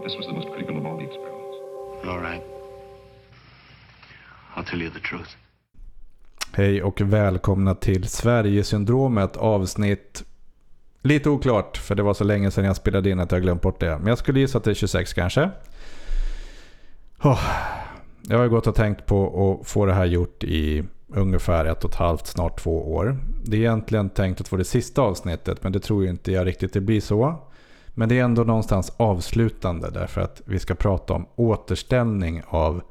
But this was the most critical of all the experiments. All right. I'll tell you the truth. Hej och välkomna till Sverigesyndromet avsnitt Lite oklart för det var så länge sedan jag spelade in att jag glömt bort det. Men jag skulle gissa att det är 26 kanske. Oh. Jag har gått och tänkt på att få det här gjort i ungefär ett och ett halvt, snart två år. Det är egentligen tänkt att vara det sista avsnittet men det tror jag inte jag riktigt det blir så. Men det är ändå någonstans avslutande därför att vi ska prata om återställning av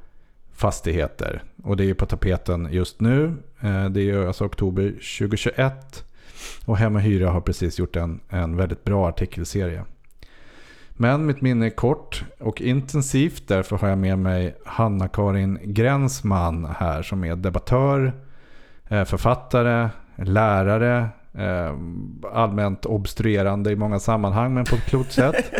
fastigheter. Och det är på tapeten just nu. Eh, det är alltså oktober 2021. Och Hem och Hyra har precis gjort en, en väldigt bra artikelserie. Men mitt minne är kort och intensivt. Därför har jag med mig Hanna-Karin Gränsman här som är debattör, eh, författare, lärare, allmänt obstruerande i många sammanhang men på ett klokt sätt.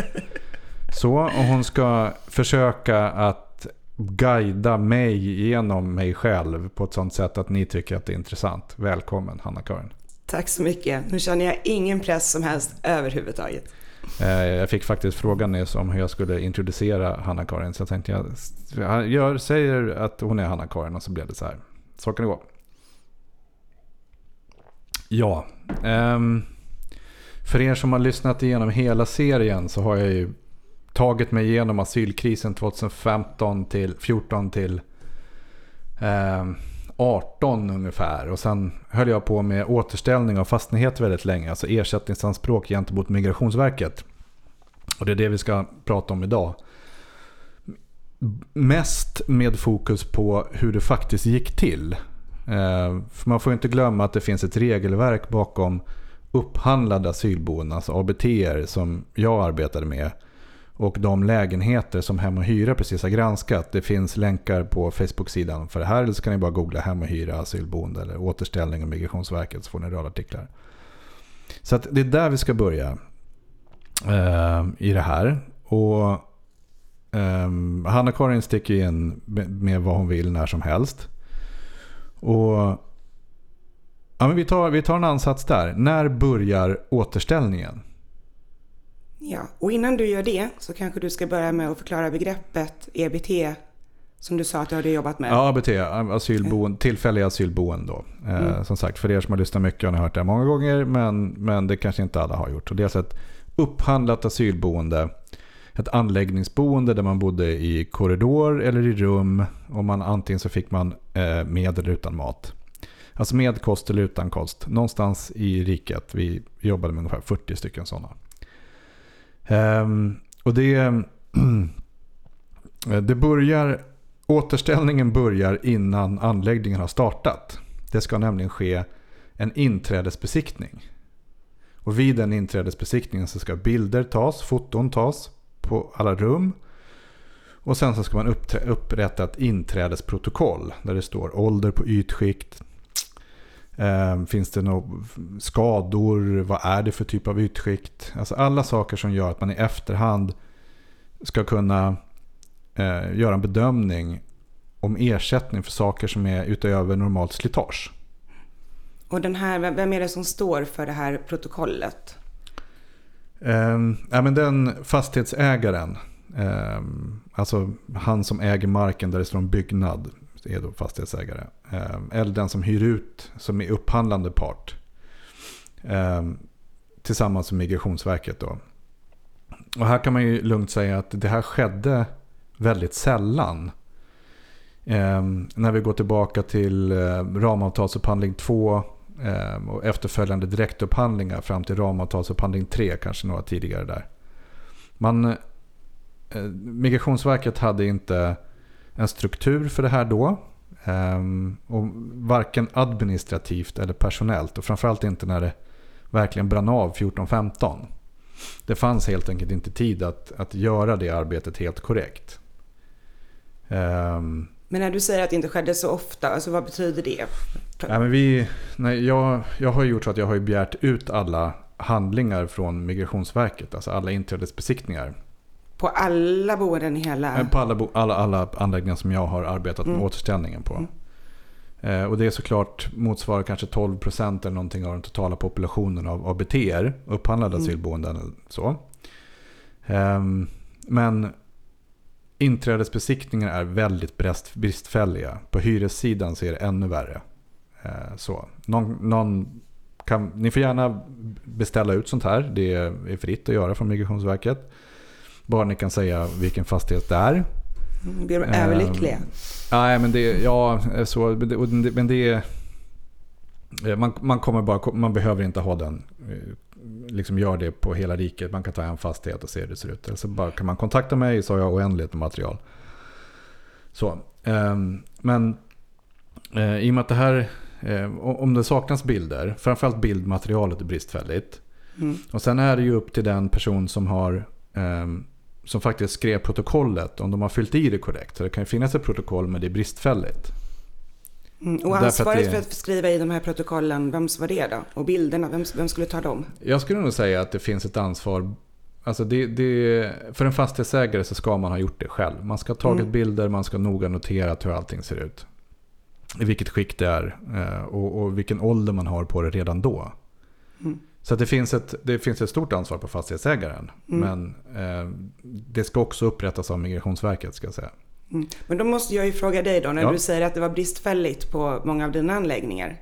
Så, och hon ska försöka att guida mig genom mig själv på ett sånt sätt att ni tycker att det är intressant. Välkommen Hanna-Karin. Tack så mycket. Nu känner jag ingen press som helst överhuvudtaget. Eh, jag fick faktiskt frågan nyss om hur jag skulle introducera Hanna-Karin. Så jag tänkte jag, jag säger att hon är Hanna-Karin och så blev det så här. Så kan det gå. Ja. Um, för er som har lyssnat igenom hela serien så har jag ju tagit mig igenom asylkrisen 2015 till 14 till ehm, um, 18 ungefär. Och sen höll jag på med återställning av fastigheter väldigt länge. Alltså ersättningsanspråk gentemot Migrationsverket. Och det är det vi ska prata om idag. Mest med fokus på hur det faktiskt gick till. Eh, för man får inte glömma att det finns ett regelverk bakom upphandlade asylboenden, alltså ABT som jag arbetade med. Och de lägenheter som Hem och Hyra precis har granskat. Det finns länkar på Facebook-sidan för det här. Eller så kan ni bara googla Hem och Hyra asylboende eller återställning och Migrationsverket så får ni radartiklar. Så att det är där vi ska börja eh, i det här. Och eh, Hanna-Karin sticker in med vad hon vill när som helst. Och ja, men vi, tar, vi tar en ansats där. När börjar återställningen? Ja, och innan du gör det så kanske du ska börja med att förklara begreppet EBT som du sa att du hade jobbat med. Ja, ABT, asylboende, tillfälliga asylboende då. Eh, mm. som sagt, för er som har lyssnat mycket har ni hört det många gånger, men, men det kanske inte alla har gjort. Och det är alltså ett upphandlat asylboende, ett anläggningsboende där man bodde i korridor eller i rum. Och man, antingen så fick man eh, med eller utan mat. Alltså med kost eller utan kost. Någonstans i riket. Vi jobbade med ungefär 40 stycken sådana. Um, och det, det börjar, återställningen börjar innan anläggningen har startat. Det ska nämligen ske en inträdesbesiktning. Och vid den inträdesbesiktningen så ska bilder tas, foton tas på alla rum. Och sen så ska man upprätta ett inträdesprotokoll där det står ålder på ytskikt, Eh, finns det några skador? Vad är det för typ av ytskikt? Alltså alla saker som gör att man i efterhand ska kunna eh, göra en bedömning om ersättning för saker som är utöver normalt slitage. Och den här, vem är det som står för det här protokollet? Eh, ja, men den fastighetsägaren, eh, alltså han som äger marken där det står en byggnad, är då fastighetsägare. Ehm, eller den som hyr ut som är upphandlande part. Ehm, tillsammans med Migrationsverket då. Och här kan man ju lugnt säga att det här skedde väldigt sällan. Ehm, när vi går tillbaka till eh, ramavtalsupphandling 2 Ehm, och efterföljande direktupphandlingar fram till ramavtalsupphandling 3, kanske några tidigare där. Man, eh, Migrationsverket hade inte en struktur för det här då. Ehm, och varken administrativt eller personellt och framförallt inte när det verkligen brann av 14-15. Det fanns helt enkelt inte tid att, att göra det arbetet helt korrekt. Um, men när du säger att det inte skedde så ofta, alltså vad betyder det? Ja, men vi, nej, jag, jag har gjort så att jag har begärt ut alla handlingar från Migrationsverket, alltså alla inträdesbesiktningar. På alla boenden i hela... På alla, bo, alla, alla anläggningar som jag har arbetat med mm. återställningen på. Mm. Eh, och det är såklart motsvarar kanske 12% eller någonting av den totala populationen av ABTR, upphandlade mm. asylboenden. Så. Eh, men inträdesbesiktningar är väldigt brist, bristfälliga. På hyressidan så är det ännu värre. Eh, så. Någon, någon kan, ni får gärna beställa ut sånt här. Det är fritt att göra från Migrationsverket. Bara ni kan säga vilken fastighet det är. Mm, Blir de överlyckliga? Nej, men det, ja, så, men det, men det är... eh, Man, man, kommer bara, man behöver inte ha den. Liksom gör det på hela riket. Man kan ta en fastighet och se hur det ser ut. Eller så bara kan man kontakta mig så har jag oändligt med material. Så. ehm, Men eh, i och med att det här... eh, Om det saknas bilder, framförallt bildmaterialet är bristfälligt. Mm. Och sen är det ju upp till den person som har ehm, som faktiskt skrev protokollet om de har fyllt i det korrekt. Så det kan ju finnas ett protokoll men det är bristfälligt. Mm. Och ansvaret det- för att skriva i de här protokollen, vems var det då? Och bilderna, vem, vem skulle ta dem? Jag skulle nog säga att det finns ett ansvar. Alltså det, det, för en fastighetsägare så ska man ha gjort det själv. Man ska ha tagit Mm. bilder, man ska noga noterat hur allting ser ut. I vilket skick det är eh, och, och vilken ålder man har på det redan då. Mm. Så det, finns ett, det finns ett stort ansvar på fastighetsägaren. Mm. Men eh, det ska också upprättas av Migrationsverket ska jag säga. Mm. Men då måste jag ju fråga dig då, när Ja. du säger att det var bristfälligt på många av dina anläggningar,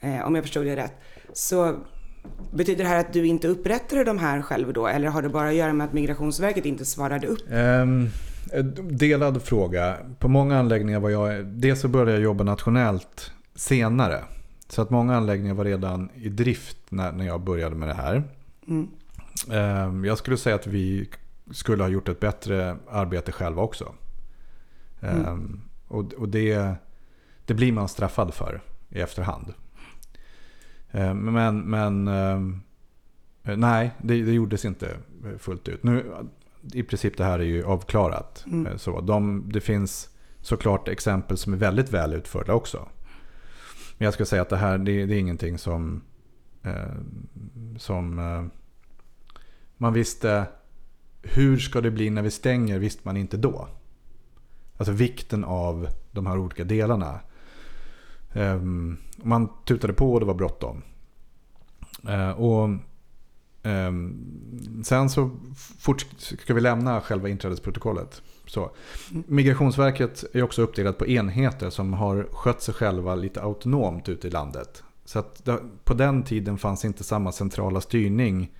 eh, om jag förstod det rätt, så betyder det här att du inte upprättade de här själv då, eller har det bara att göra med att Migrationsverket inte svarade upp? Ehm, delad fråga. På många anläggningar var jag... Dels så började jag jobba nationellt senare. Så att många anläggningar var redan i drift när, när jag började med det här. Mm. Ehm, jag skulle säga att vi skulle ha gjort ett bättre arbete själva också. Ehm, och och det, det blir man straffad för i efterhand. Ehm, men men ehm, nej, det, det gjordes inte fullt ut. Nu, I princip det här är ju avklarat. Mm. Så de, det finns såklart exempel som är väldigt väl utförda också. Men jag skulle säga att det här det, det är ingenting som, eh, som eh, man visste hur ska det bli när vi stänger visste man inte då. Alltså vikten av de här olika delarna. Ehm, man tutade på och det var bråttom. Eh, och ehm, sen så fort ska vi lämna själva inträdesprotokollet. Så. Migrationsverket är också uppdelat på enheter som har skött sig själva lite autonomt ute i landet. Så att på den tiden fanns inte samma centrala styrning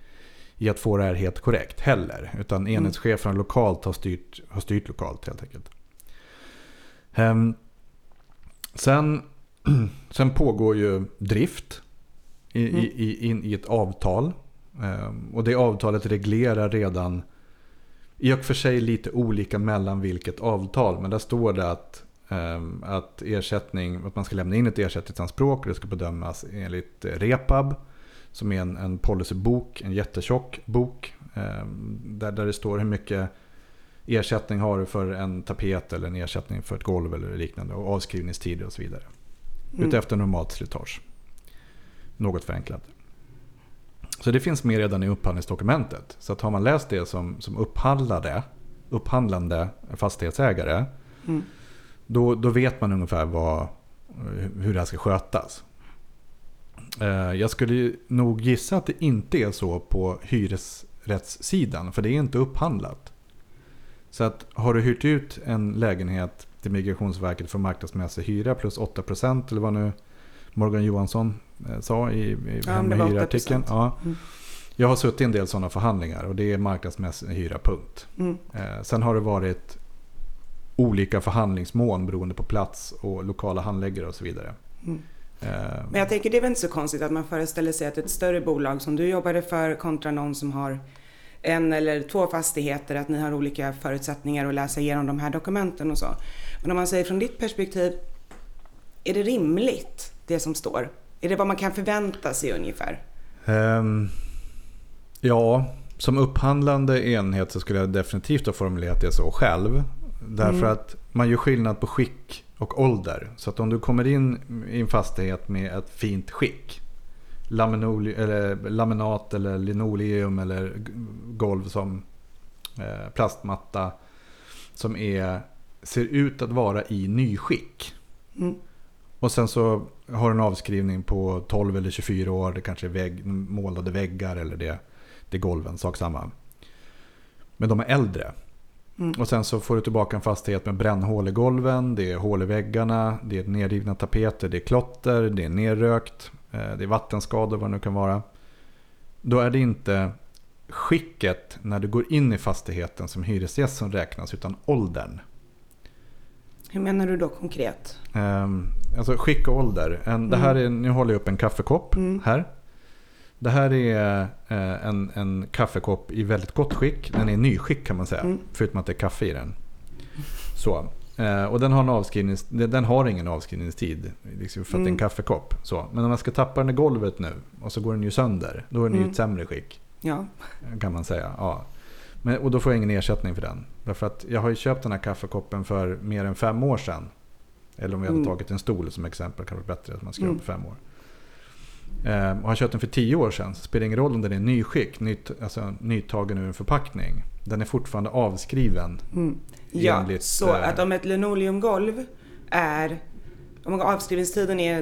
i att få det här helt korrekt heller. Utan enhetscheferna lokalt har styrt, har styrt lokalt helt enkelt. Ehm, sen, sen pågår ju drift i, Mm. i, i, i ett avtal. Ehm, och det avtalet reglerar redan i och för sig lite olika mellan vilket avtal. Men där står det att, ehm, att, ersättning, att man ska lämna in ett ersättningsanspråk och det ska bedömas enligt eh, REPAB. Som är en, en policybok, en jättetjock bok. där, där det står hur mycket ersättning har du för en tapet eller en ersättning för ett golv eller liknande. Och avskrivningstider och så vidare. Mm. Utefter normalt slitage. Något förenklat. Så det finns med redan i upphandlingsdokumentet. Så att har man läst det som, som upphandlade, upphandlande fastighetsägare. Mm. Då, då vet man ungefär vad, hur det här ska skötas. Eh, Jag skulle nog gissa att det inte är så på hyresrättssidan. För det är inte upphandlat. Så att har du hyrt ut en lägenhet till Migrationsverket för marknadsmässig hyra plus 8% eller vad nu Morgan Johansson eh, sa i, i Ja, hem-. 8%. Ja. Mm. Jag har suttit i en del sådana förhandlingar och det är marknadsmässig hyra, punkt. Mm. Eh, sen har det varit olika förhandlingsmål beroende på plats och lokala handläggare och så vidare. Mm. Eh, Men jag tänker det är väl inte så konstigt att man föreställer sig att ett större bolag som du jobbade för kontra någon som har en eller två fastigheter, att ni har olika förutsättningar att läsa igenom de här dokumenten och så. Men om man säger från ditt perspektiv, är det rimligt det som står? Är det vad man kan förvänta sig ungefär? Ehm, ja, som upphandlande enhet så skulle jag definitivt ha formulerat det så själv. Därför Mm. att man gör skillnad på skick och ålder. Så att om du kommer in i en fastighet med ett fint skick. Eller laminat eller linoleum eller golv som eh, plastmatta. Som är, ser ut att vara i nyskick. Mm. Och sen så har du en avskrivning på 12 eller 24 år. Det kanske är vägg, målade väggar eller det, det är golven, sak samma. Men de är äldre. Mm. Och sen så får du tillbaka en fastighet med brännhål i golven, det är hål i väggarna, det är nedrivna tapeter, det är klotter, det är nerrökt, det är vattenskador vad det nu kan vara. Då är det inte skicket när du går in i fastigheten som hyresgäst som räknas utan åldern. Hur menar du då konkret? Um, alltså skick och ålder. En, det här är, nu håller jag upp en kaffekopp Mm. här. Det här är eh, en, en kaffekopp i väldigt gott skick. Den är nyskick kan man säga. Mm. Förutom att det är kaffe i den. Så. Eh, och den har, en avskrivnings, den har ingen avskrivningstid. Liksom för att det är en Mm. kaffekopp. Så. Men om man ska tappa den i golvet nu och så går den ju sönder. Då är den ju i Mm. ett sämre skick. Ja. Kan man säga. Ja. Men, och då får jag ingen ersättning för den. Därför att jag har ju köpt den här kaffekoppen för mer än fem år sedan. Eller om vi hade Mm. tagit en stol som exempel kan det vara bättre att man ska Mm. på fem år. Eh, och har köpt den för tio år sedan så spelar det ingen roll om den är nyskick, nytt, alltså nytagen ur en förpackning. Den är fortfarande avskriven. Mm. Ja, Enligt, så eh, att om ett linoleumgolv är, om avskrivningstiden är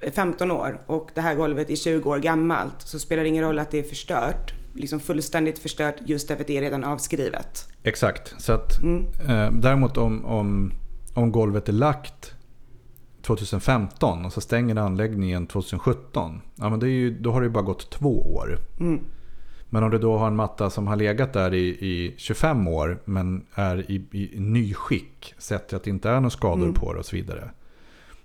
ett 15 år och det här golvet är 20 år gammalt så spelar det ingen roll att det är förstört, liksom fullständigt förstört just därför att det är redan avskrivet. Exakt. Så att, Mm. eh, däremot om, om, om golvet är lagt 2015 och så stänger anläggningen 2017. Ja, men det är ju, då har det ju bara gått två år. Mm. Men om du då har en matta som har legat där i, i 25 år men är i, i nyskick. Sett till att det inte är några skador Mm. på det och så vidare.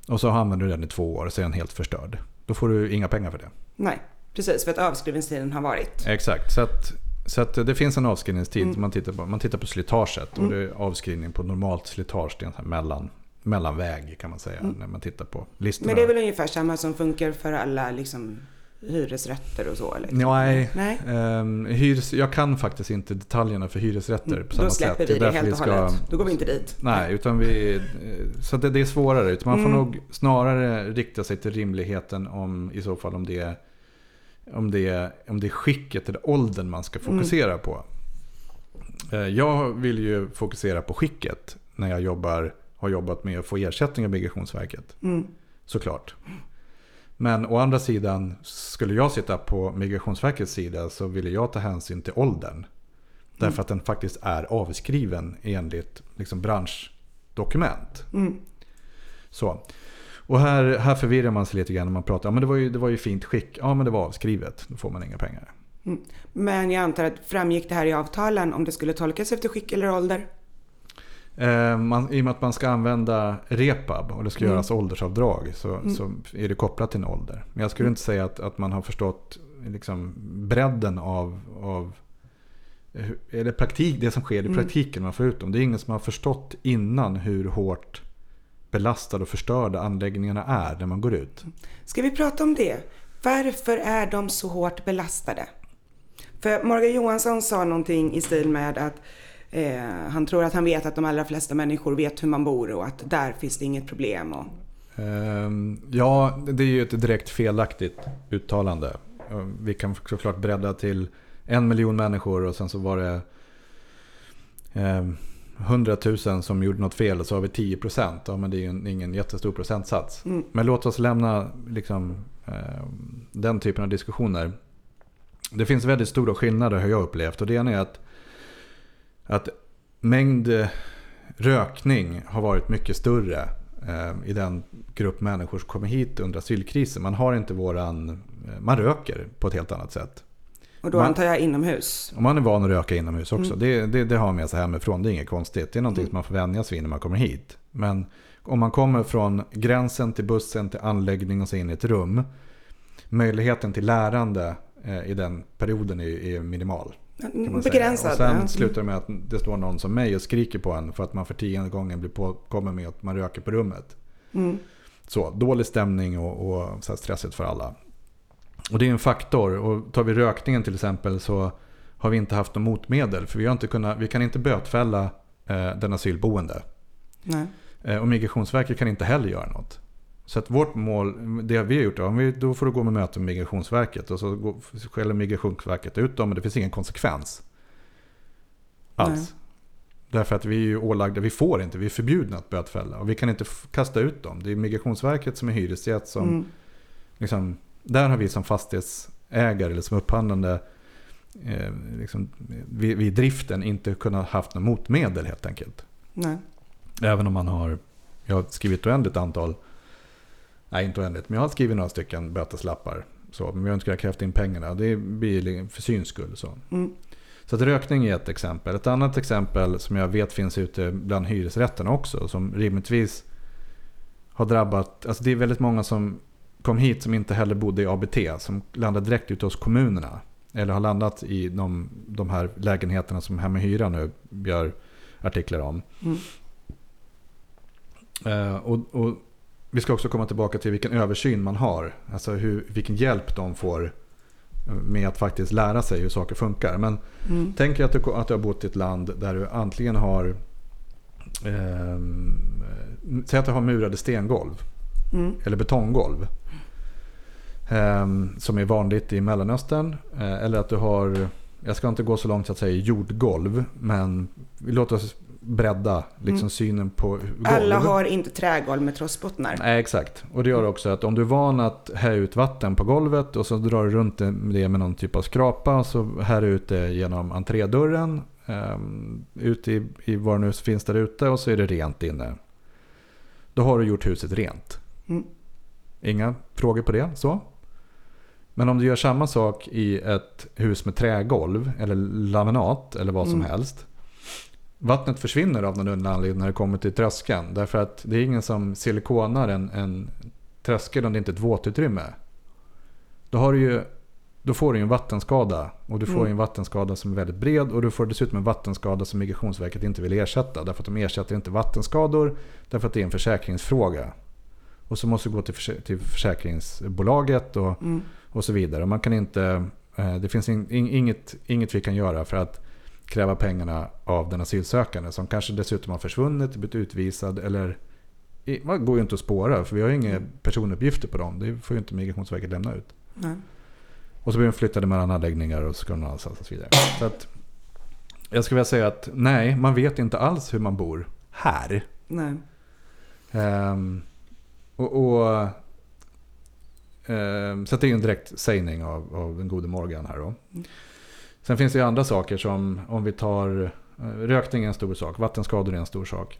Och så använder du den i två år så är den helt förstörd. Då får du inga pengar för det. Nej, precis för att avskrivningstiden har varit. Exakt. Så, att, så att det finns en avskrivningstid. Mm. Man, tittar på, man tittar på slitaget. Och Mm. det är avskrivning på normalt slitage. Det är en mellan, mellanväg kan man säga. Mm. När man tittar på listorna. Men det är väl ungefär samma som funkar för alla liksom, hyresrätter och så? Eller? Nej, Nej? ehm, hyres, jag kan faktiskt inte detaljerna för hyresrätter på samma Mm. Då släpper sätt. vi det därför helt och ska- hållet. Då går vi inte dit. Nej, utan vi, så det, det är svårare. Utan man får Mm. nog snarare rikta sig till rimligheten om i så fall om det, är- om det, är- om det är skicket eller åldern man ska Mm. fokusera på. Eh, Jag vill ju fokusera på skicket när jag jobbar, har jobbat med att få ersättning av Migrationsverket. Mm. Såklart. Men å andra sidan, skulle jag sitta på Migrationsverkets sida så ville jag ta hänsyn till åldern. Därför att den faktiskt är avskriven enligt liksom branschdokument. Mm. Så. Och här, här förvirrar man sig lite grann när man pratar. Ja, men det var ju, det var ju fint skick. Ja, men det var avskrivet. Då får man inga pengar. Men jag antar att framgick det här i avtalen om det skulle tolkas efter skick eller ålder? Eh, man, I och med att man ska använda repab och det ska Mm. göras åldersavdrag så, Mm. så är det kopplat till en ålder. Men jag skulle Mm. inte säga att, att man har förstått liksom, bredden av, av eller praktik, det som sker i Mm. praktiken man får ut dem. Det är ingen som har förstått innan hur hårt belastade och förstörda anläggningarna är när man går ut. Ska vi prata om det? Varför är de så hårt belastade? För Morgan Johansson sa någonting i stil med att eh, han tror att han vet att de allra flesta människor vet hur man bor och att där finns det inget problem. Och, Ehm, Ja, det är ju ett direkt felaktigt uttalande. Vi kan såklart bredda till en miljon människor och sen så var det ehm, 100 000 som gjorde något fel och så har vi 10 procent. Ja, men det är ju en- ingen jättestor procentsats. mm, Men låt oss lämna liksom, ehm, den typen av diskussioner. Det finns väldigt stora skillnader har jag upplevt. Och det ena är att, att mängd eh, rökning har varit mycket större eh, i den grupp människor som kommer hit under asylkrisen. Man har inte våran... eh, Man röker på ett helt annat sätt. och då Man- antar jag inomhus. Och man är van att röka inomhus också. Mm. Det, det, det har man med sig hemifrån. Det är inget konstigt. Det är någonting Mm. som man får vänja sig vid när man kommer hit. Men om man kommer från gränsen till bussen till anläggning och så in i ett rum. Möjligheten till lärande i den perioden är, är minimal. Begränsad. Och sen slutar det med att det står någon som mig och skriker på en för att man för tionde gången blir påkommen med att man röker på rummet. Mm, Så, dålig stämning och, och så stressigt för alla. Och det är en faktor. Och tar vi rökningen till exempel så har vi inte haft något motmedel. För vi, har inte kunnat, vi kan inte bötfälla eh, den asylboende. nej. Eh, och Migrationsverket kan inte heller göra något. Så att vårt mål, det vi har gjort, om vi, då får du gå med möte med Migrationsverket. Och så går- skäller Migrationsverket ut dem och det finns ingen konsekvens. Alls. Nej. Därför att vi är ju ålagda, vi får inte, vi är förbjudna att bötfälla. Och vi kan inte kasta ut dem. Det är Migrationsverket som är hyresgäst som Mm, liksom, där har vi som fastighetsägare eller som upphandlande eh, liksom, vid, vid driften inte kunnat haft något motmedel helt enkelt. Nej. Även om man har, jag har skrivit oändligt antal, nej inte oändligt, men jag har skrivit några stycken böteslappar. Så, men jag önskar jag krävt in pengarna. Det blir för syns skull. Så. Mm. så att rökning är ett exempel. Ett annat exempel som jag vet finns ute bland hyresrätterna också. Som rimligtvis har drabbat, alltså det är väldigt många som kom hit som inte heller bodde i ABT. Som landade direkt ute hos kommunerna. Eller har landat i de, de här lägenheterna som Hem med Hyra nu gör artiklar om. Mm. Eh, och, och vi ska också komma tillbaka till vilken översyn man har. Alltså hur, vilken hjälp de får med att faktiskt lära sig hur saker funkar. Men Mm. tänk att du, att du har bott i ett land där du antingen har eh, Säg att du har murade stengolv Mm. eller betonggolv. Eh, som är vanligt i Mellanöstern. Eh, eller att du har, jag ska inte gå så långt att säga jordgolv. Men låter oss bredda liksom Mm. synen på golv. Alla har inte trägolv med trossbottnar. Nej, exakt. Och det gör också att om du är van att hälla ut vatten på golvet och så drar du runt det med någon typ av skrapa så här ut det genom entrédörren. Um, ut i, i vad det nu finns där ute och så är det rent inne. Då har du gjort huset rent. Mm. Inga frågor på det. så. Men om du gör samma sak i ett hus med trägolv eller laminat eller vad som Mm. helst. Vattnet försvinner av någon underlig anledning när det kommer till tröskeln. Därför att det är ingen som silikonar en, en tröskel om det inte är ett våtutrymme. Då, har du ju, då får du en vattenskada. Och du får Mm. en vattenskada som är väldigt bred. Och du får dessutom en vattenskada som Migrationsverket inte vill ersätta. Därför att de ersätter inte vattenskador. Därför att det är en försäkringsfråga. Och så måste du gå till, försä- till försäkringsbolaget och, Mm. och så vidare. Och man kan inte, eh, det finns in, in, inget, inget vi kan göra för att kräva pengarna av den asylsökande som kanske dessutom har försvunnit, blivit utvisad eller man går ju inte att spåra för vi har ju inga personuppgifter på dem. Det får ju inte Migrationsverket lämna ut. Nej. Och så blir de flyttade mellan anläggningar och så ska de någon annanstans och så vidare. Så att, jag skulle vilja säga att nej, man vet inte alls hur man bor här. Nej. Ehm, och, och, ehm, så det är ju en direkt sägning av, av den gode Morgan här då. Mm. Sen finns det ju andra saker som om vi tar eh, rökning är en stor sak, vattenskador är en stor sak.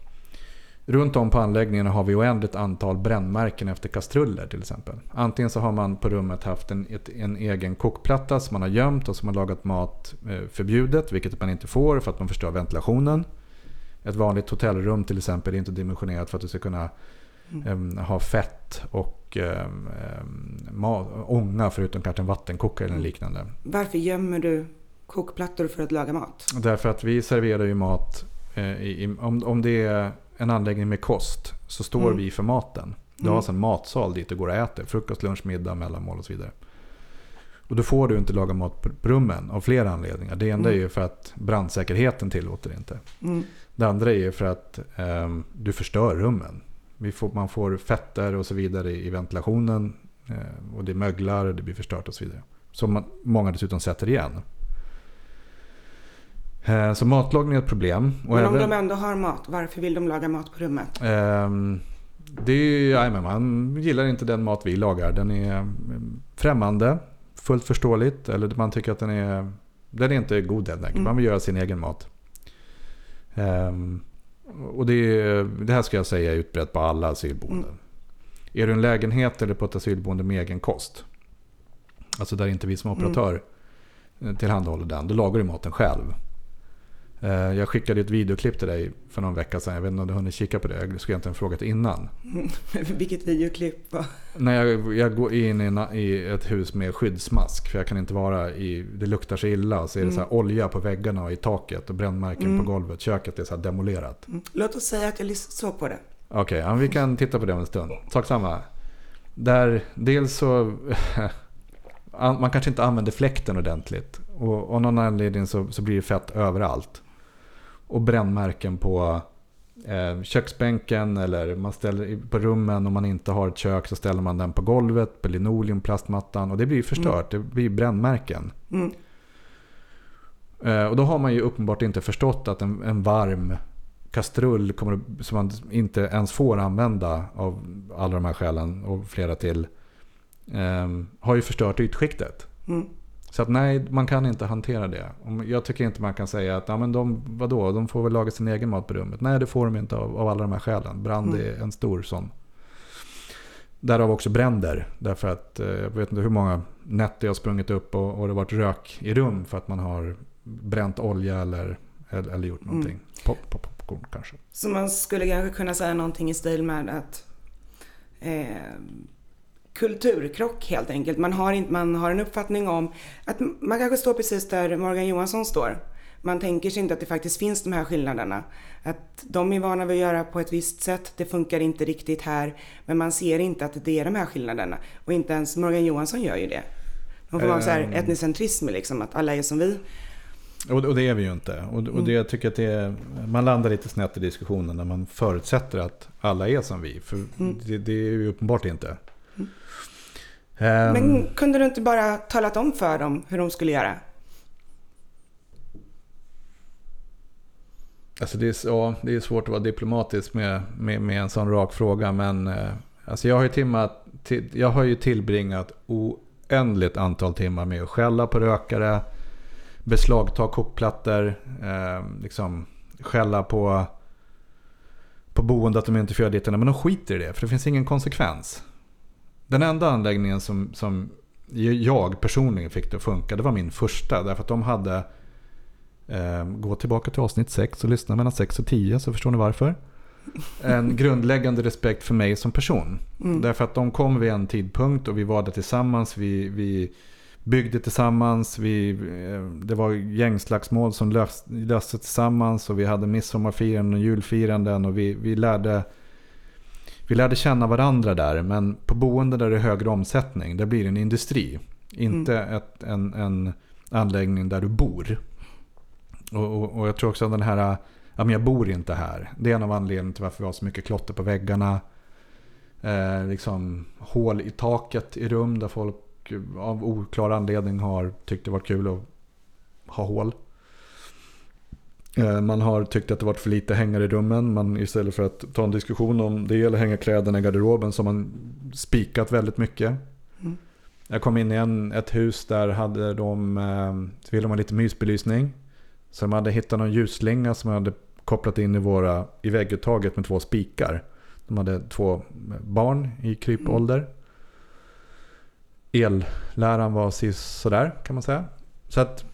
Runt om på anläggningarna har vi oändligt antal brännmärken efter kastruller till exempel. Antingen så har man på rummet haft en, ett, en egen kokplatta som man har gömt och som har lagat mat eh, förbjudet, vilket man inte får för att man förstör ventilationen. Ett vanligt hotellrum till exempel är inte dimensionerat för att du ska kunna em, ha fett och ma- ånga förutom kanske en vattenkokare eller liknande. Varför gömmer du kokplattor för att laga mat? Därför att vi serverar ju mat, eh, i, om, om det är en anläggning med kost så står Mm. vi för maten. Du Mm. har alltså en matsal dit du går och äter. Frukost, lunch, middag, mellanmål och så vidare. Och då får du inte laga mat på rummen av flera anledningar. Det enda Mm. är ju för att brandsäkerheten tillåter det inte. Mm. Det andra är ju för att ehm, du förstör rummen. Får, man får fetter och så vidare i, ventilationen. Eh, och det möglar det blir förstört och så vidare. Som man, många dessutom sätter igen. Eh, så matlagning är ett problem. Och Men om även, de ändå har mat, varför vill de laga mat på rummet? ehm, det är, ja, man gillar inte den mat vi lagar. Den är mm, främmande. Fullt förståeligt. Eller man tycker att den är, den är inte god helt enkelt. Mm. Man vill göra sin egen mat. Ehm, och det, det här ska jag säga är utbrett på alla asylboenden. Mm. Är du en lägenhet eller på ett asylboende med egen kost. Alltså där inte vi som operatör Mm. tillhandahåller den. Då lagar du maten själv. Eh, Jag skickade ett videoklipp till dig för någon vecka sedan. Jag vet inte om du har hunnit kika på det. Jag skulle egentligen frågat innan. Vilket videoklipp. va? När jag, jag går in i, ett hus med skyddsmask. För jag kan inte vara i... Det luktar så illa. Så är det så här olja på väggarna och i taket. Och brännmärken Mm. på golvet. Köket är så demolerat. Mm. Låt oss säga att jag såg på det. Okej, ja, vi kan titta på det om en stund. Sak samma. Där dels så... an- man kanske inte använder fläkten ordentligt. Och av någon anledning så, så blir det fett överallt. Och brännmärken på eh, köksbänken eller man ställer på rummen om man inte har ett kök så ställer man den på golvet, på linoleum, plastmattan och det blir förstört. Det blir brännmärken. Mm. Eh, och då har man ju uppenbart inte förstått att en, en varm kastrull kommer, som man inte ens får använda av alla de här skälen och flera till. Eh, har ju förstört ytskiktet. Mm. Så att nej, man kan inte hantera det. Jag tycker inte man kan säga att ja, men de, vadå, de får väl laga sin egen mat på rummet. Nej, det får de inte av, av alla de här skälen. Brand Mm. är en stor sån. Därav också bränder. Därför att eh, jag vet inte hur många nätter jag har sprungit upp och, och det har varit rök i rum för att man har bränt olja eller, eller, eller gjort någonting. Pop, pop, popcorn kanske. Så man skulle kanske kunna säga någonting i stil med att eh, kulturkrock helt enkelt. Man har, inte, man har en uppfattning om att man kanske står precis där Morgan Johansson står. Man tänker sig inte att det faktiskt finns de här skillnaderna. Att de är vana vid att göra på ett visst sätt, det funkar inte riktigt här. Men man ser inte att det är de här skillnaderna. Och inte ens Morgan Johansson gör ju det. Någon form av så här Ehm. etnicentrism liksom, att alla är som vi. Och, det är vi ju inte. Och, det jag tycker att är, man landar lite snett i diskussionen när man förutsätter att alla är som vi. För det, det är ju uppenbart inte. Ehm, Men kunde du inte bara talat om för dem hur de skulle göra? Alltså det, är, ja, det är svårt att vara diplomatisk med, med, med en sån rak fråga. Men eh, alltså jag, har ju timmat, till, jag har ju tillbringat oändligt antal timmar med att skälla på rökare. Beslagta kokplattor. Eh, liksom skälla på, på boende att de inte får göra ditt Men de skiter i det. För det finns ingen konsekvens. Den enda anläggningen som, som jag personligen fick det att funka. Det var min första. Därför att de hade Eh, gå tillbaka till avsnitt 6 och lyssna mellan 6 och 10 så förstår ni varför. En grundläggande respekt för mig som person. Mm. Därför att de kom vid en tidpunkt och vi var där tillsammans. Vi, vi byggde tillsammans. Vi, eh, det var gängslagsmål som lös, löstes tillsammans. Och vi hade midsommarfiranden och julfiranden. Och vi, vi, lärde, vi lärde känna varandra där. Men på boende där det är högre omsättning. Där blir det en industri. Inte ett, en, en anläggning där du bor. Och, och, och jag tror också att den här, ja men jag bor inte här. Det är en av anledningarna till varför vi har så mycket klotter på väggarna. Eh, liksom hål i taket i rum där folk av oklar anledning har tyckt det varit kul att ha hål. Eh, man har tyckt att det varit för lite hängare i rummen. Man, istället för att ta en diskussion om det eller hänga kläderna i garderoben så har man spikat väldigt mycket. Mm. Jag kom in i en, ett hus där hade de, eh, så ville de ha lite mysbelysning. Så de hade hittat någon ljusslinga som de hade kopplat in i, våra, i vägguttaget med två spikar. De hade två barn i krypålder. Elläran var sådär kan man säga. Så att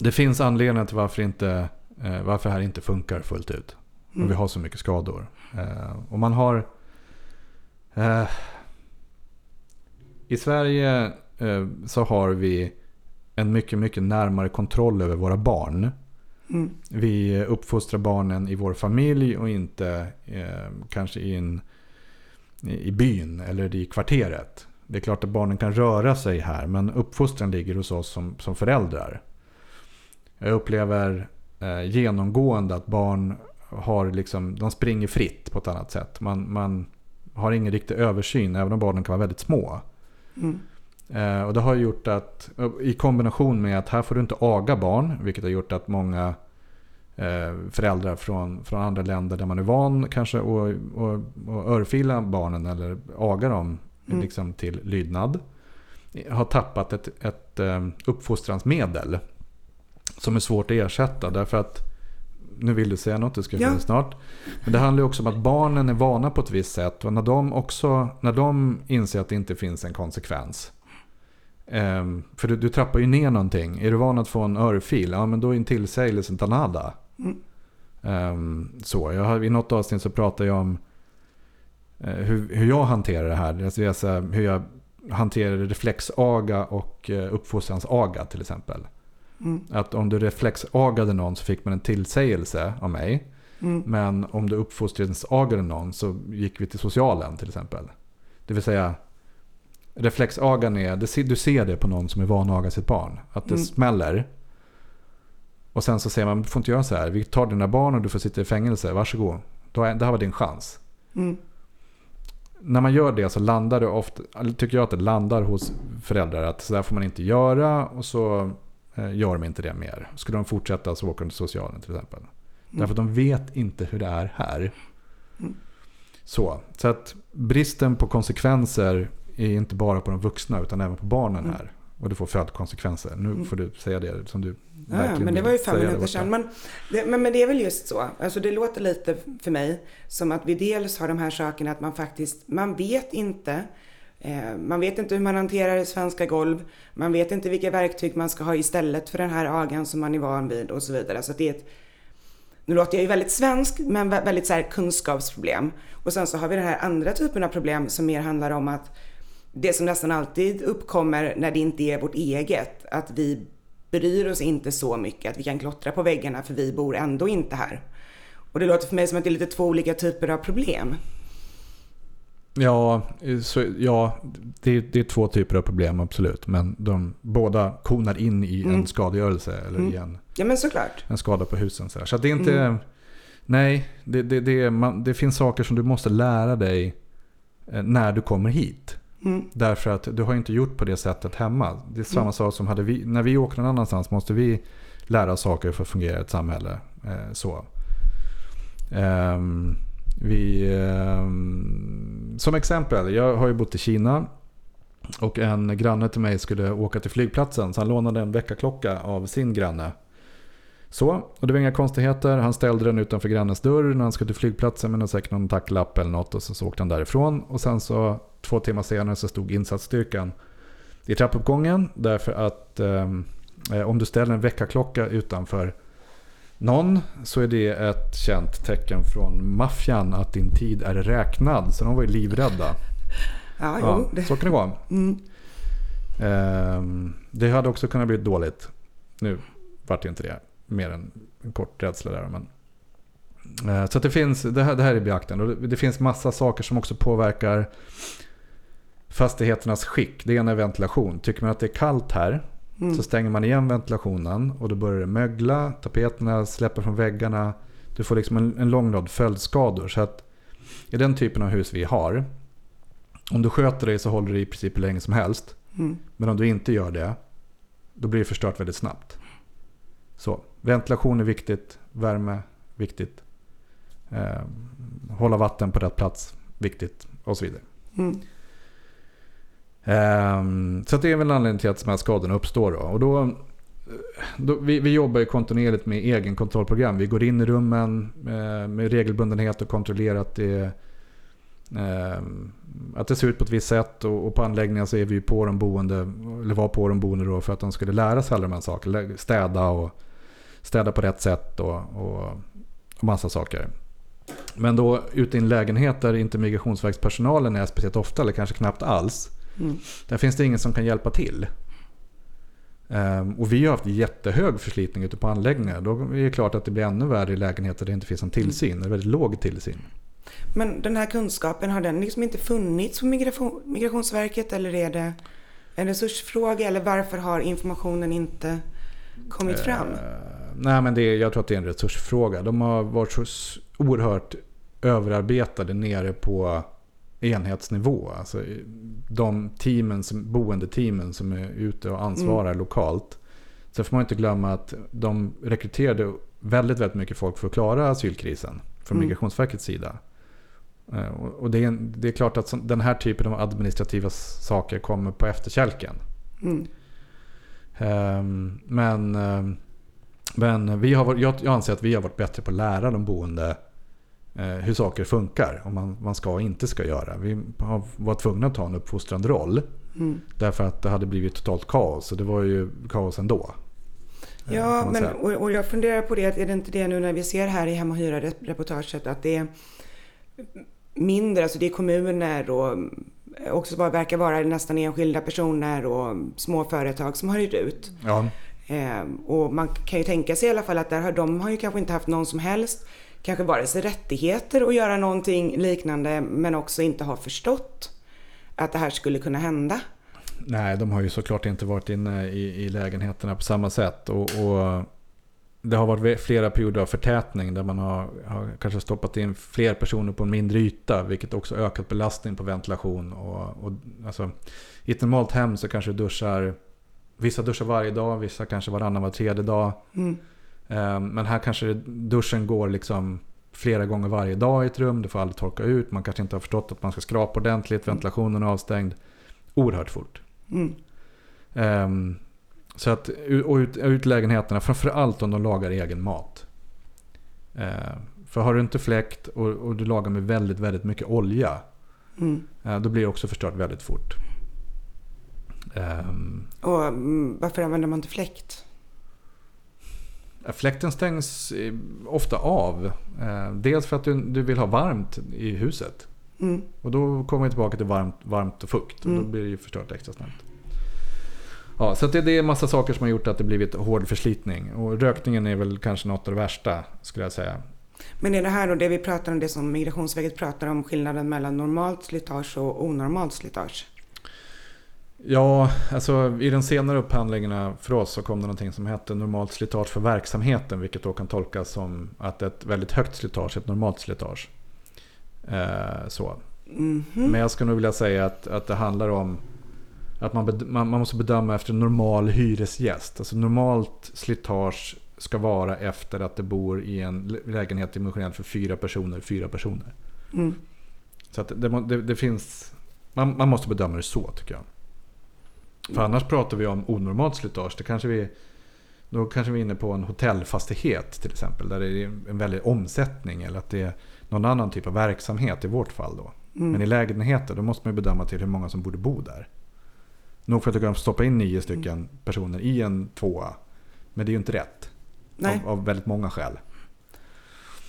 det finns anledningar till varför, inte, eh, varför det här inte funkar fullt ut. Mm. Och vi har så mycket skador. Eh, och man har... Eh, I Sverige eh, så har vi en mycket, mycket närmare kontroll över våra barn. Mm. Vi uppfostrar barnen i vår familj och inte eh, kanske i, en, i byn eller i kvarteret. Det är klart att barnen kan röra sig här men uppfostran ligger hos oss som, som föräldrar. Jag upplever eh, genomgående att barn har liksom, de springer fritt på ett annat sätt. Man, man har ingen riktig översyn även om barnen kan vara väldigt små. Mm. Eh, och det har gjort att, i kombination med att här får du inte aga barn, vilket har gjort att många eh, föräldrar från, från andra länder där man är van kanske och, och, och örfila barnen eller aga dem Mm. liksom till lydnad. Har tappat ett, ett eh, uppfostransmedel som är svårt att ersätta därför att nu vill du säga något, du ska Ja. ja. snart. Men det handlar ju också om att barnen är vana på ett visst sätt. Och när de också, när de inser att det inte finns en konsekvens. Ehm, för du, du trappar ju ner någonting. Är du van att få en örfil, ja men då är en tillsägelse inte nada. Mm. Ehm, så, jag har, I något avsnitt så pratar jag om eh, hur, hur jag hanterar det här. Alltså, det är så här, hur jag hanterar reflexaga och uh, uppfostransaga till exempel. Mm. Att om du reflexagade någon så fick man en tillsägelse av mig. Mm. Men om du uppfostransagade någon så gick vi till socialen till exempel. Det vill säga reflexagan är, det du ser det på någon som är van att aga sitt barn. Att det Mm. smäller. Och sen så säger man, du får inte göra så här. Vi tar dina barn och du får sitta i fängelse, varsågod. Det här var din chans. Mm. När man gör det så landar det ofta, tycker jag att det landar hos föräldrar att så där får man inte göra och så gör de inte det mer. Skulle de fortsätta så åker de till socialen till exempel. Därför att de vet inte hur det är här. Mm. Så, så att bristen på konsekvenser är inte bara på de vuxna utan även på barnen Mm. här. Och det får följdkonsekvenser. Nu får du säga det som du Ja, verkligen men det var ju fem minuter sedan. Men det, men, men det är väl just så. Alltså det låter lite för mig som att vi dels har de här sakerna att man faktiskt, man vet inte. Eh, man vet inte hur man hanterar svenska golv. Man vet inte vilka verktyg man ska ha istället för den här agan som man är van vid och så vidare. Så det är ett, nu låter jag ju väldigt svensk, men väldigt så här kunskapsproblem. Och sen så har vi den här andra typen av problem som mer handlar om att det som nästan alltid uppkommer när det inte är vårt eget, att vi bryr oss inte så mycket att vi kan klottra på väggarna för vi bor ändå inte här. Och det låter för mig som att det är lite två olika typer av problem. Ja, så, ja det, det är två typer av problem absolut. Men de båda konar in i en Mm. skadegörelse eller Mm. i en, Ja men såklart. en skada på husen. Så, så det är inte... Mm. Nej, det, det, det, man, det finns saker som du måste lära dig eh, när du kommer hit. Mm. Därför att du har inte gjort på det sättet hemma. Det är samma Mm. sak som hade vi, när vi åker någon annanstans måste vi lära oss saker för att fungera i ett samhälle. Eh, så. Ehm, vi, eh, som exempel, jag har ju bott i Kina. Och en granne till mig skulle åka till flygplatsen. Så han lånade en väckarklocka av sin granne. Så, och det var inga konstigheter. Han ställde den utanför grannens dörr när han skulle till flygplatsen med någon, säkert någon tacklapp eller något. Och så, så åkte han därifrån. Och sen så två timmar senare så stod insatsstyrkan i trappuppgången. Därför att ehm, eh, om du ställer en väckarklocka utanför någon så är det ett känt tecken från maffian att din tid är räknad. Så de var ju livrädda. Ja, Ja, jo. Det, så kan det gå. mm. Ehm, det hade också kunnat bli dåligt. Nu vart det inte det. Mer än en kort rädsla där. Men, Eh, så det, finns, det, här, det här är beaktande. Det finns massa saker som också påverkar fastigheternas skick. Det ena är ventilation. Tycker man att det är kallt här Mm. så stänger man igen ventilationen och då börjar det mögla. Tapeterna släpper från väggarna. Du får liksom en, en lång rad följdskador. Så att i den typen av hus vi har. Om du sköter dig så håller det i princip hur länge som helst. Mm. Men om du inte gör det, då blir det förstört väldigt snabbt. Så, ventilation är viktigt, värme viktigt. Eh, hålla vatten på rätt plats, viktigt och så vidare. Mm. Ehm, så det är väl anledningen till att de här skadorna uppstår. Då. Och då, eh, då, vi, vi jobbar ju kontinuerligt med egenkontrollprogram. Vi går in i rummen eh, med regelbundenhet och kontrollerar att det, ehm, att det ser ut på ett visst sätt. Och, och på anläggningen så är vi ju på de boende, eller var på de boende då för att de skulle lära sig alla de här sakerna. Städa och städa på rätt sätt och, och, och massa saker. Men då ute i en lägenhet där inte migrationsverkspersonalen är speciellt ofta eller kanske knappt alls. Mm. Där finns det ingen som kan hjälpa till. Ehm, och vi har haft jättehög förslitning ute på anläggningar. Då är det klart att det blir ännu värre i lägenheter där det inte finns en tillsyn. Är väldigt låg tillsyn. Men den här kunskapen, har den liksom inte funnits på migration, Migrationsverket eller är det en resursfråga eller varför har informationen inte kommit fram? Eh, nej men det är, jag tror att det är en resursfråga. De har varit så oerhört överarbetade nere på enhetsnivå. Alltså de teamen, som, boendeteamen som är ute och ansvarar lokalt. Sen får man inte glömma att de rekryterade väldigt, väldigt mycket folk för att klara asylkrisen från Mm. Migrationsverkets sida. Eh, Och det är, en- det är klart att den här typen av administrativa saker kommer på efterkälken. Mm. Ehm, Men, ehm, men vi har, jag, jag anser att vi har varit bättre på att lära de boende hur saker funkar och man, man ska och inte ska göra. Vi har varit tvungna att ta en uppfostrande roll Mm. därför att det hade blivit totalt kaos och det var ju kaos ändå. eh, Ja, men, och, och jag funderar på det, är det inte det nu när vi ser här i Hem och Hyra-reportaget att det är mindre, alltså det är kommuner och också bara verkar vara nästan enskilda personer och små företag som har hyrt ut. Ja, Eh, och man kan ju tänka sig i alla fall att där har, de har ju kanske inte haft någon som helst, kanske vare sig rättigheter att göra någonting liknande, men också inte har förstått att det här skulle kunna hända. nej, de har ju såklart inte varit inne i, i lägenheterna på samma sätt. Och, och det har varit flera perioder av förtätning där man har, har kanske stoppat in fler personer på en mindre yta. Vilket också ökat belastning på ventilation. Och, och, alltså, I ett normalt hem så kanske du duschar, vissa duschar varje dag, vissa kanske varannan var tredje dag. Mm. Eh, Men här kanske duschen går liksom flera gånger varje dag i ett rum. Det får aldrig torka ut. Man kanske inte har förstått att man ska skrapa ordentligt. Ventilationen är avstängd. Oerhört fort. Mm. Ehm, så att, och ut, ut lägenheterna, framförallt om de lagar egen mat. Ehm, för har du inte fläkt och, och, du lagar med väldigt, väldigt mycket olja. Mm. Eh, då blir det också förstört väldigt fort. Ehm, Och mm, varför använder man inte fläkt? Fläkten stängs eh, ofta av. Eh, Dels för att du, du vill ha varmt i huset. Mm. Och då kommer vi tillbaka till varmt, varmt och fukt. Och då Mm. blir det ju förstört extra snabbt. Ja, så det, det är en massa saker som har gjort att det blivit hård förslitning. Och rökningen är väl kanske något av det värsta skulle jag säga. Men är det här då det vi pratar om, det som Migrationsverket pratar om, skillnaden mellan normalt slitage och onormalt slitage? Ja, alltså i den senare upphandlingarna för oss så kom det någonting som hette normalt slitage för verksamheten. Vilket då kan tolkas som att ett väldigt högt slitage är ett normalt slitage. Eh, så. Mhm. Men jag skulle nog vilja säga att, att det handlar om att man, man, man måste bedöma efter en normal hyresgäst. Alltså normalt slitage ska vara efter att det bor i en lä- lägenhet dimensionerad för fyra personer, fyra personer. Mm. Så att det, det, det finns, man, man måste bedöma det så tycker jag. För annars pratar vi om onormalt slitage. Det kanske vi, då kanske vi är inne på en hotellfastighet till exempel. Där det är en väldig omsättning. Eller att det är någon annan typ av verksamhet i vårt fall då. Mm. Men i lägenheter då måste man bedöma till hur många som borde bo där. Nog för att du kan stoppa in nio stycken personer i en tvåa. Men det är ju inte rätt. Av, av väldigt många skäl.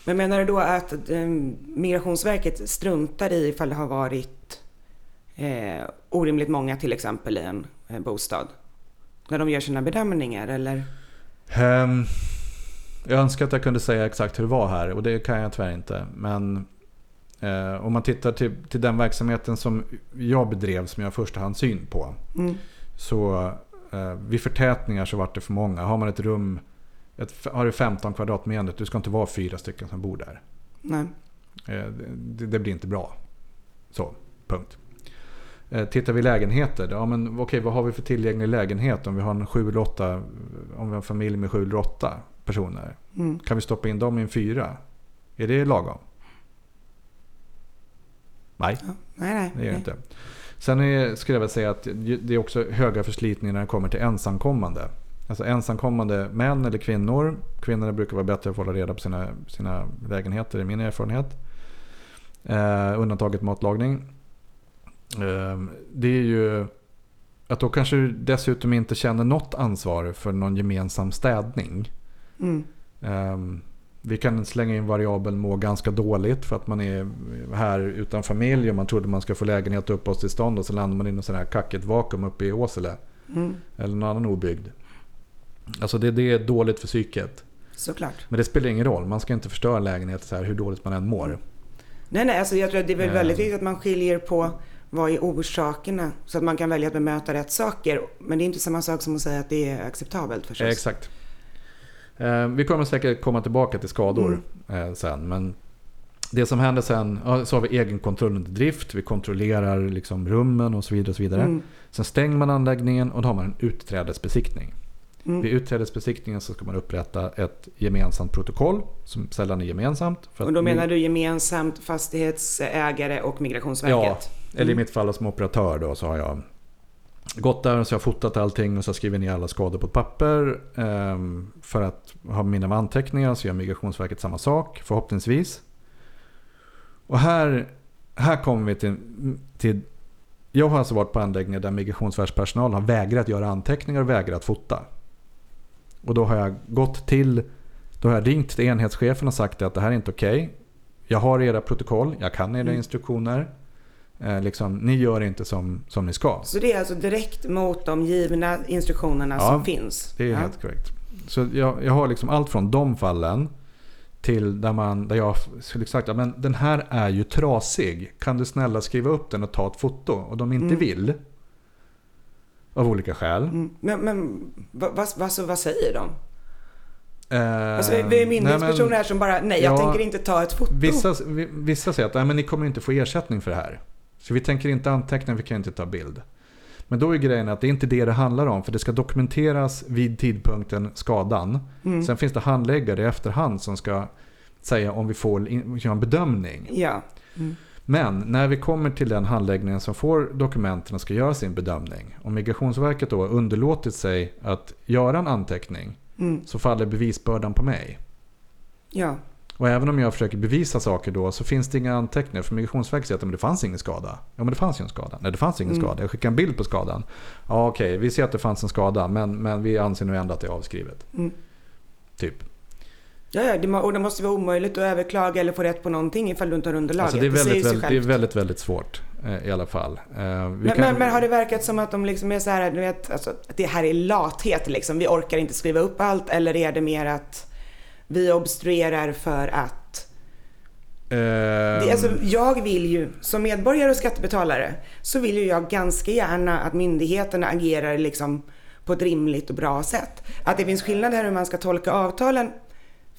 Men menar du då att eh, Migrationsverket struntar i ifall det har varit eh, orimligt många till exempel i en bostad? När de gör sina bedömningar eller? Ehm, jag önskar att jag kunde säga exakt hur det var här och det kan jag tyvärr inte. Men eh, om man tittar till, till den verksamheten som jag bedrev som jag har förstahandssyn på. Mm. Så eh, vid förtätningar så vart det för många. Har man ett rum, ett, har du 15 kvadratmeter, du ska inte vara fyra stycken som bor där. Nej. Eh, det, det blir inte bra. Så, punkt. Eh, Tittar vi lägenheter, ja men okej vad har vi för tillgänglig lägenhet om vi har en sju eller åtta, om vi har en familj med sju eller åtta personer. Mm. Kan vi stoppa in dem i en fyra? Är det lagom? Nej, Ja. Nej, nej. det är det inte. Sen är, skulle jag säga att det är också höga förslitningar när det kommer till ensamkommande. Alltså ensamkommande män eller kvinnor. Kvinnorna brukar vara bättre på att hålla reda på sina, sina lägenheter i min erfarenhet. Eh, undantaget matlagning. Eh, det är ju att då kanske du dessutom inte känner något ansvar för någon gemensam städning. Mm. Ehm, vi kan slänga in variabeln må ganska dåligt för att man är här utan familj och man trodde man ska få lägenhet och uppehållstillstånd och så landar man i något sån här kackigt vakuum uppe i Åsele. Mm. Eller någon annan obygd. Alltså det, det är dåligt för psyket. Såklart. Men det spelar ingen roll. Man ska inte förstöra en lägenhet så här hur dåligt man än mår. Nej, nej, alltså jag tror att det är väl Eh. väldigt viktigt att man skiljer på vad är orsakerna så att man kan välja att bemöta rätt saker. Men det är inte samma sak som att säga att det är acceptabelt förstås. Eh, exakt. Eh, vi kommer säkert komma tillbaka till skador eh, sen. Men det som händer sen, ja, så har vi egenkontroll under drift. Vi kontrollerar liksom rummen och så vidare. Och så vidare. Mm. Sen stänger man anläggningen och då har man en utträdesbesiktning. Mm. Vid utträdesbesiktningen så ska man upprätta ett gemensamt protokoll som sällan är gemensamt. Och då menar du gemensamt fastighetsägare och Ja, Migrationsverket? Eller i Mm. mitt fall som operatör då så har jag gått där och så har jag fotat allting och så skrivit ner alla skador på ett papper. ehm, för att ha mina anteckningar så gör Migrationsverket samma sak förhoppningsvis. Och här, här kommer vi till, till... Jag har alltså varit på anläggningar där Migrationsverkspersonal har vägrat göra anteckningar och vägrat fota. Och då har jag gått till... Då har jag ringt till enhetschefen och sagt att det här är inte okej. Jag har era protokoll, jag kan era Mm. instruktioner. Eh, liksom, ni gör inte som, som ni ska. Så det är alltså direkt mot de givna instruktionerna Ja, som finns? Det är ja. helt korrekt. Så jag, jag har liksom allt från de fallen till där, man, där jag skulle sagt att men den här är ju trasig. Kan du snälla skriva upp den och ta ett foto? Och de inte Mm. vill. Av olika skäl. Mm. Men, men vad, vad, vad, vad säger de? Eh, Alltså, vi är myndighetspersoner här som bara, nej jag Ja, tänker inte ta ett foto. Vissa, vi- vissa säger att nej, men ni kommer inte få ersättning för det här. Så vi tänker inte anteckna, vi kan inte ta bild. Men då är grejen att det är inte det det handlar om. För det ska dokumenteras vid tidpunkten skadan. Mm. Sen finns det handläggare i efterhand som ska säga om vi får göra en bedömning. Ja. Mm. Men när vi kommer till den handläggningen som får dokumenten och ska göra sin bedömning. Om Migrationsverket då underlåtit sig att göra en anteckning Mm. så faller bevisbördan på mig. Ja. Och även om jag försöker bevisa saker då så finns det inga anteckningar. För Migrationsverket säger att men det fanns ingen skada. Ja men det fanns ju en skada. Nej det fanns ingen Mm. skada. Jag skickar en bild på skadan. Ja okej, vi ser att det fanns en skada men, men vi anser nu ändå att det är avskrivet. Mm. Typ. Ja, ja, det, och det måste vara omöjligt att överklaga eller få rätt på någonting ifall du inte har underlaget. Alltså det, är väldigt, sig väldigt, det är väldigt, väldigt svårt eh, i alla fall. Eh, Men, kan- men, men har det verkat som att de liksom är så här, du vet, alltså, att det här är lathet liksom, vi orkar inte skriva upp allt, eller är det mer att vi obstruerar för att... Ehm, Det, alltså, jag vill ju, som medborgare och skattebetalare, så vill ju jag ganska gärna att myndigheterna agerar liksom på ett rimligt och bra sätt. Att det finns skillnad här hur man ska tolka avtalen,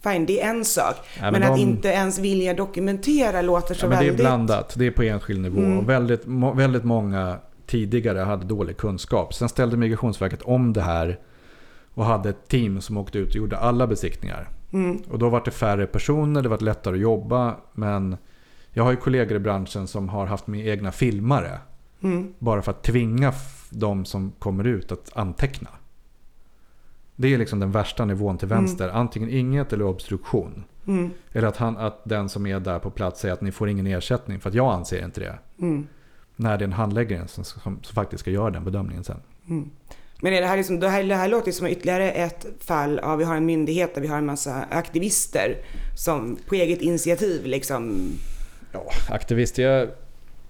fine, det är en sak. Ja, men men att de- inte ens vilja dokumentera låter så Ja, men det är väldigt... blandat. Det är på enskild nivå. Mm. Väldigt, må, väldigt många tidigare hade dålig kunskap. Sen ställde Migrationsverket om det här och hade ett team som åkte ut och gjorde alla besiktningar. Mm, Och då var det färre personer, det var lättare att jobba. Men jag har ju kollegor i branschen som har haft med egna filmare. mm, Bara för att tvinga de som kommer ut att anteckna. Det är liksom den värsta nivån till vänster. Antingen inget eller obstruktion. mm, Eller att, han, att den som är där på plats säger att ni får ingen ersättning. För att jag anser inte det. mm. När det är en handläggare som, som, som faktiskt ska göra den bedömningen sen. Men är det, här liksom, det, här, det här låter som ytterligare ett fall av vi har en myndighet där vi har en massa aktivister som på eget initiativ liksom... Ja, aktivister. Jag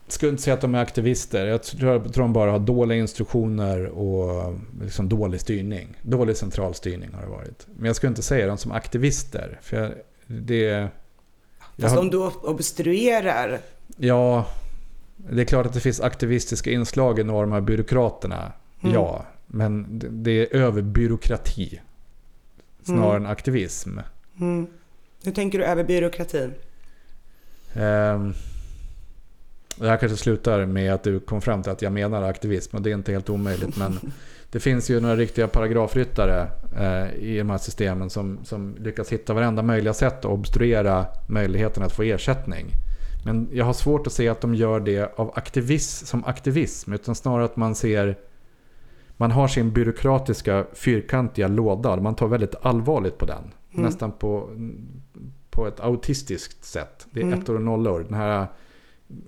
skulle inte säga att de är aktivister. Jag tror, jag tror de bara har dåliga instruktioner och liksom dålig styrning. Dålig central styrning har det varit. Men jag skulle inte säga dem som aktivister. För jag, det... Fast har- om du obstruerar. Ja, det är klart att det finns aktivistiska inslag i några av de här byråkraterna. Mm. Ja, men det- är överbyråkrati. Snarare än aktivism. Mm. Hur tänker du över byråkratin? Ehm, det här kanske slutar med att du kom fram till att jag menar aktivism och det är inte helt omöjligt. Men det finns ju några riktiga paragrafryttare eh, i de här systemen som, som lyckas hitta varenda möjliga sätt att obstruera möjligheten att få ersättning. Men jag har svårt att se att de gör det av aktivism, som aktivism. Utan snarare att man ser... Man har sin byråkratiska fyrkantiga låda och man tar väldigt allvarligt på den. Mm. Nästan på, på ett autistiskt sätt. Det är Mm. ettor och nollor. Den här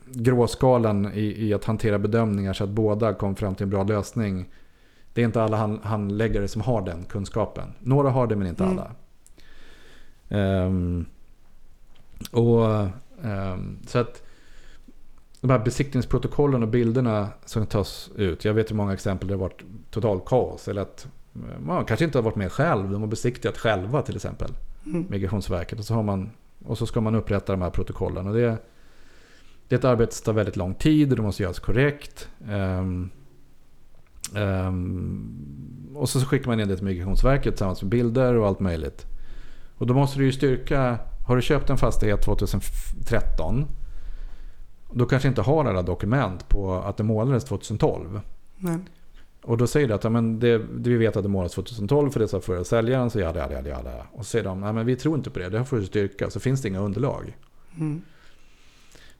gråskalan i, i att hantera bedömningar så att båda kom fram till en bra lösning. Det är inte alla hand, handläggare som har den kunskapen. Några har det men inte Mm. alla. Ehm, och ehm, så att de här besiktningsprotokollen och bilderna som tas ut. Jag vet hur många exempel det har varit total kaos. Eller att man kanske inte har varit med själv. De har besiktigat själva till exempel. Mm. Migrationsverket. Och så, har man, och så ska man upprätta de här protokollen. Och det, det är ett arbete som tar väldigt lång tid och det måste göras korrekt. Ehm, ehm, och så skickar man in det till Migrationsverket tillsammans med bilder och allt möjligt. Och då måste du ju styrka, har du köpt en fastighet 2013 då kanske inte har alla dokument på att det målades 2012. Men, Och då säger du att ja, men det, det vi vet att det målades 2012 för det sa förra säljaren. Så jada, jada, jada, jada. Och så säger de att vi tror inte på det. Det här får du styrka. Så finns det inga underlag. mm.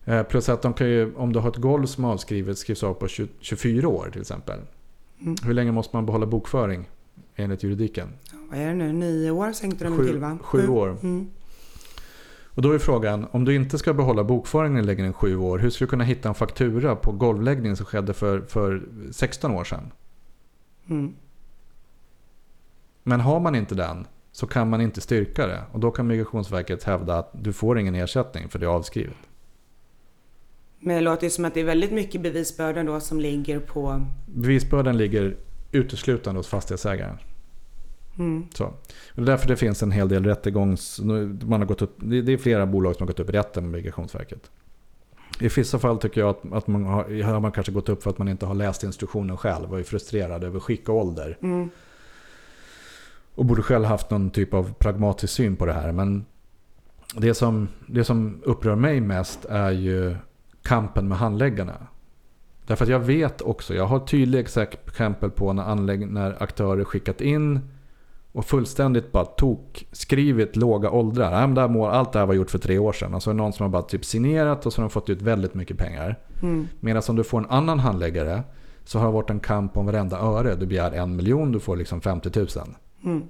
Eh, plus att de kan ju, om du har ett golv som avskrivet skrivs av på 20, 24 år till exempel. Mm. Hur länge måste man behålla bokföring enligt juridiken? Vad är det nu? Nio år sänkte de Sju- till va? sju år. Mm. Och då är frågan, om du inte ska behålla bokföringen längre än 7 år. Hur ska du kunna hitta en faktura på golvläggning som skedde för, för 16 år sedan? Mm. Men har man inte den så kan man inte styrka det. Och då kan Migrationsverket hävda att du får ingen ersättning för det är avskrivet. Men det låter ju som att det är väldigt mycket bevisbörda då som ligger på... Bevisbördan ligger uteslutande hos fastighetsägaren. Mm. Så. Och det är därför det finns en hel del rättegångs... Man har gått upp, det det är flera bolag som har gått upp i rätten med Migrationsverket. I vissa fall tycker jag att, att man har, har man kanske gått upp för att man inte har läst instruktionen själv och är frustrerad över skick och ålder. Mm. Och borde själv haft någon typ av pragmatisk syn på det här. Men det som, det som upprör mig mest är ju kampen med handläggarna. Därför att jag vet också, jag har tydliga exempel på när, anlägg, när aktörer skickat in och fullständigt bara tok skrivit låga åldrar. Det här mål, allt det här var gjort för tre år sedan. Och så är det någon som har bara typ signerat och så har de fått ut väldigt mycket pengar. Mm. Medan om du får en annan handläggare så har det varit en kamp om varenda öre. Du begär en miljon, du får liksom 50 000. Mm.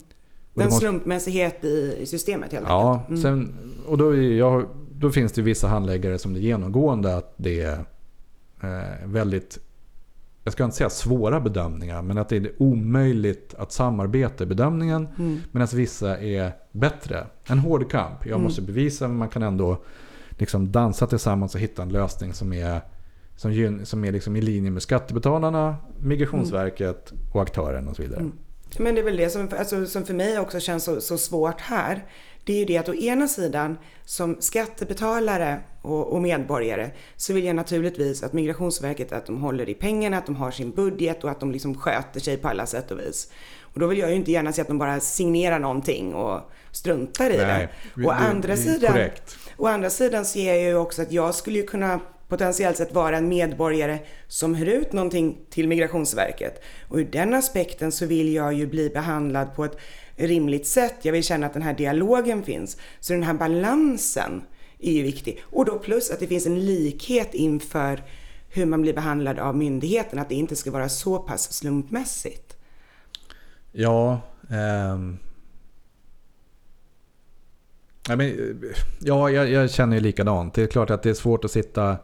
Det måste- slumpmässighet i, systemet helt Ja, enkelt. Mm. sen, och då, är jag, då finns det vissa handläggare som det är genomgående att det är eh, väldigt, jag ska inte säga svåra bedömningar, men att det är omöjligt att samarbeta i bedömningen. Mm. Medan vissa är bättre. En hård kamp. Jag Mm. måste bevisa, men man kan ändå liksom dansa tillsammans och hitta en lösning som är, som som är liksom i linje med skattebetalarna, Migrationsverket och aktören och så vidare. Mm. Men det är väl det som, alltså, som för mig också känns så, så svårt här. Det är ju det att å ena sidan som skattebetalare och, och medborgare så vill jag naturligtvis att Migrationsverket att de håller i pengarna, att de har sin budget och att de liksom sköter sig på alla sätt och vis. Och då vill jag ju inte gärna se att de bara signerar någonting och struntar i det. vi- Å det- andra det sidan Korrekt. Å andra sidan ser jag ju också att jag skulle ju kunna potentiellt sett vara en medborgare som hyr ut någonting till Migrationsverket. Och ur den aspekten så vill jag ju bli behandlad på ett rimligt sätt. Jag vill känna att den här dialogen finns. Så den här balansen är ju viktig. Och då plus att det finns en likhet inför hur man blir behandlad av myndigheten. Att det inte ska vara så pass slumpmässigt. Ja, ehm. Nej, men, ja jag, jag känner ju likadant. Det är klart att det är svårt att sitta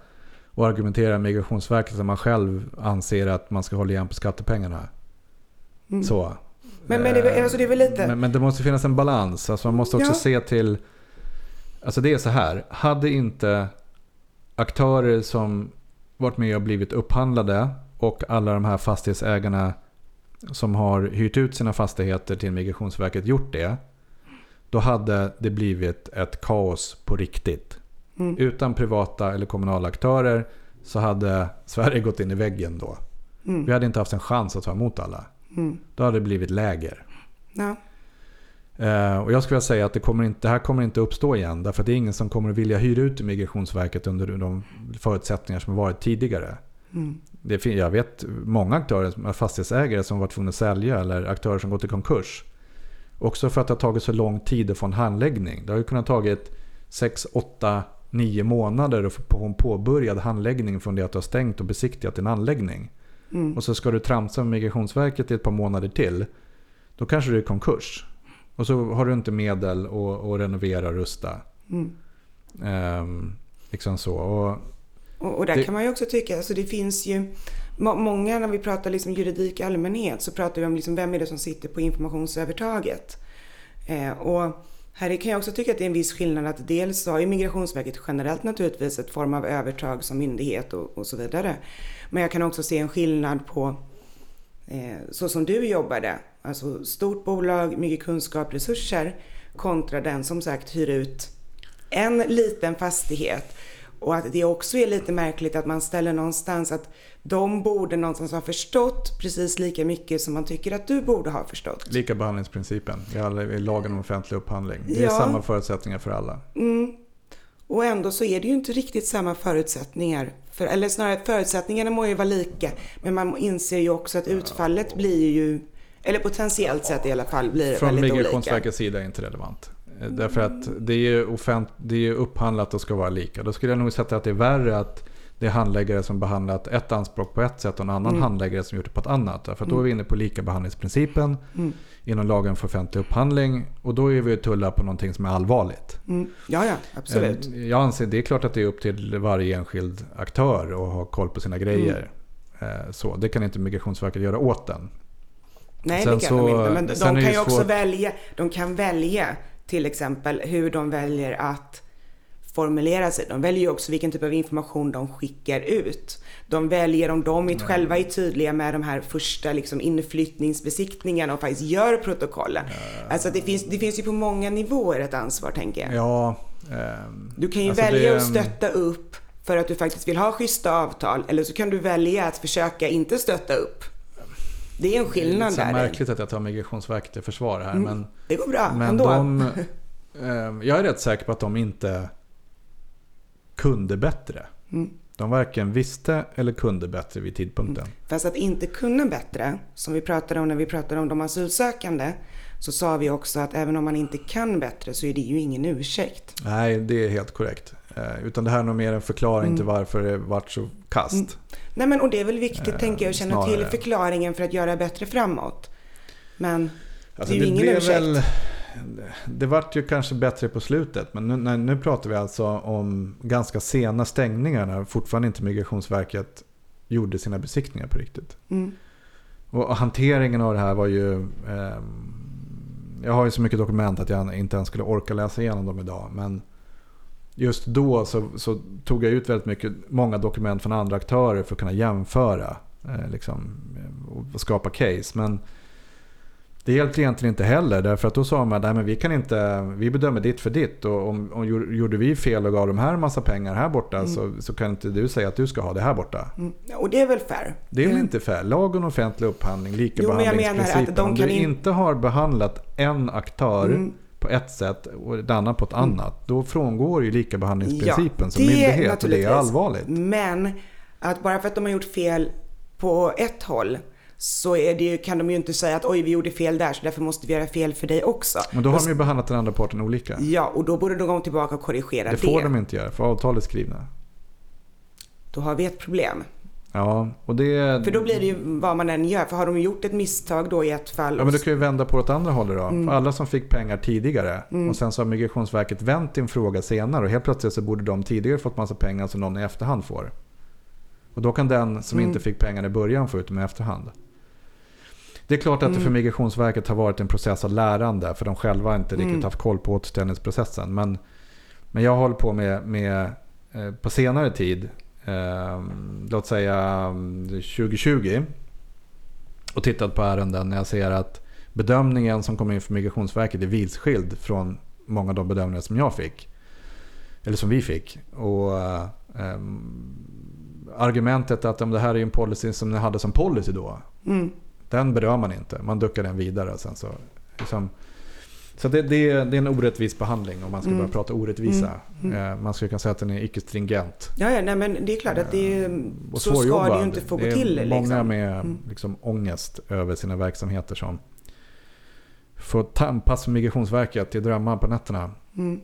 och argumentera med Migrationsverket som man själv anser att man ska hålla igen på skattepengarna. Mm. Så. Men, men det, är alltså det är väl lite... Men, men det måste finnas en balans. Alltså man måste också Ja. se till... Alltså det är så här. Hade inte aktörer som varit med och blivit upphandlade och alla de här fastighetsägarna som har hyrt ut sina fastigheter till Migrationsverket gjort det. Då hade det blivit ett kaos på riktigt. Mm. Utan privata eller kommunala aktörer så hade Sverige gått in i väggen då. Mm. Vi hade inte haft en chans att ta emot alla. Mm. Då hade det blivit läger. Ja. Eh, och jag skulle vilja säga att det, kommer inte, det här kommer inte uppstå igen. Därför att det är ingen som kommer att vilja hyra ut till Migrationsverket under de förutsättningar som har varit tidigare. Mm. Det, jag vet många aktörer, fastighetsägare som varit tvungna att sälja eller aktörer som gått i konkurs. Också för att det har tagit så lång tid att få en handläggning. Det har ju kunnat tagit 6, 8, 9 månader att få på en påbörjad handläggning från det att du har stängt och besiktigat din anläggning. Mm. Och så ska du tramsa med Migrationsverket i ett par månader till. Då kanske du är i konkurs. Och så har du inte medel att, att renovera och rusta. Mm. Ehm, liksom så. Och, Och, och där Det- kan man ju också tycka, alltså det finns ju må, många när vi pratar liksom juridik i allmänhet så pratar vi om liksom vem är det som sitter på informationsövertaget. Eh, och här kan jag också tycka att det är en viss skillnad att dels så har ju Migrationsverket generellt naturligtvis ett form av övertag som myndighet och, och så vidare. Men jag kan också se en skillnad på eh, så som du jobbade, alltså stort bolag, mycket kunskap, resurser kontra den som sagt hyr ut en liten fastighet. Och att det också är lite märkligt att man ställer någonstans att de borde någonstans ha förstått precis lika mycket som man tycker att du borde ha förstått. lika behandlingsprincipen i, lagen om offentlig upphandling. Det är Ja. samma förutsättningar för alla. Mm. Och ändå så är det ju inte riktigt samma förutsättningar. För, eller snarare förutsättningarna må ju vara lika. Men man inser ju också att utfallet blir ju, eller potentiellt sett i alla fall, blir Från väldigt olika. Migrationsverkets sida är inte relevant. Eh, Därför att det är ju offent, det är upphandlat och ska vara lika. Då skulle jag nog sätta att det är värre att det är handläggare som behandlat ett anspråk på ett sätt och en annan Mm. handläggare som gjort det på ett annat. Att då är vi inne på lika behandlingsprincipen Mm. inom lagen för offentlig upphandling. Och då är vi ju tulla på någonting som är allvarligt. Mm. Ja, ja, absolut. Eh, Jag anser det är klart att det är upp till varje enskild aktör att ha koll på sina grejer. Mm. Eh, Så, det kan inte Migrationsverket göra åt den. Nej, Sen det kan så- de inte. Men de kan ju också svårt- välja. De kan välja till exempel hur de väljer att formulera sig. De väljer ju också vilken typ av information de skickar ut. De väljer om de inte själva är tydliga med de här första liksom, inflyttningsbesiktningarna och faktiskt gör protokollen. Alltså det finns, det finns ju på många nivåer ett ansvar tänker jag. Ja, ehm, Du kan ju alltså välja det- att stötta upp för att du faktiskt vill ha schyssta avtal. Eller så kan du välja att försöka inte stötta upp. Det är en skillnad Det är där. märkligt att jag tar Migrationsverket i försvar här. Mm. Men, Det går bra men ändå. de, ehm, jag är rätt säker på att de inte kunde bättre. Mm. De varken visste eller kunde bättre vid tidpunkten. Fast att inte kunna bättre, som vi pratade om när vi pratade om de asylsökande, så sa vi också att även om man inte kan bättre så är det ju ingen ursäkt. Nej, det är helt korrekt. Eh, utan det här är nog mer en förklaring Mm. till varför det vart så kast. Nej men och det är väl viktigt Eh, tänker jag att känna snarare. till förklaringen för att göra bättre framåt. Men Alltså, det är ju ingen ursäkt. väl- det vart ju kanske bättre på slutet. Men nu, nej, nu pratar vi alltså om ganska sena stängningar när fortfarande inte Migrationsverket gjorde sina besiktningar på riktigt. Mm. Och hanteringen av det här var ju... ehm, jag har ju så mycket dokument att jag inte ens skulle orka läsa igenom dem idag. Men just då så, så tog jag ut väldigt mycket, många dokument från andra aktörer för att kunna jämföra eh, liksom, eh, och skapa case. Men det hjälpte egentligen inte heller därför att då sa man att vi kan inte, vi bedömer ditt för ditt och om, om gjorde vi fel och gav de här massa pengar här borta så, så kan inte du säga att du ska ha det här borta. Mm. Och det är väl fair. Det är väl Mm. inte fair? Lag om offentlig upphandling, Jo, men jag menar likabehandlingsprincipen. att de Om du in- inte har behandlat en aktör Mm. på ett sätt och ett annat på ett annat. Då frångår ju likabehandlingsprincipen som det myndighet och det är allvarligt. Men att bara för att de har gjort fel på ett håll så är det ju, kan de ju inte säga att oj vi gjorde fel där så därför måste vi göra fel för dig också. Men då har de ju behandlat den andra parten olika. Ja, och då borde de gå tillbaka och korrigera Det det. får de inte göra för avtalet är skrivna. Då har vi ett problem. Ja, och det... För då blir det ju vad man än gör. För har de gjort ett misstag då i ett fall. Ja men du kan ju vända på det åt andra hållet då. Mm. Alla som fick pengar tidigare och sen så har Migrationsverket vänt din fråga senare och helt plötsligt så borde de tidigare fått massa pengar som någon i efterhand får. Och då kan den som Mm. inte fick pengarna i början få ut dem i efterhand. Det är klart att Mm. det för Migrationsverket har varit en process av lärande för de själva inte riktigt Mm. haft koll på återställningsprocessen. Men, men jag håller på med, med eh, på senare tid, eh, låt säga mm, 2020 och tittat på ärenden när jag ser att bedömningen som kom in från Migrationsverket är vilskild från många av de bedömningar som jag fick. Eller som vi fick. Och eh, argumentet att om det här är en policy som ni hade som policy då. Mm. Den berör man inte. Man duckar den vidare. och Sen så liksom, så det, det, är, det är en orättvis behandling om man ska Mm. börja prata orättvisa. Mm. Eh, Man skulle kunna säga att den är icke stringent. Ja, ja, nej men det är klart att det är, Eh, Och så ska det ju inte få gå Det är till. många Liksom. med Mm. liksom, ångest över sina verksamheter som får tampas med Migrationsverket i drömmar på nätterna. Mm.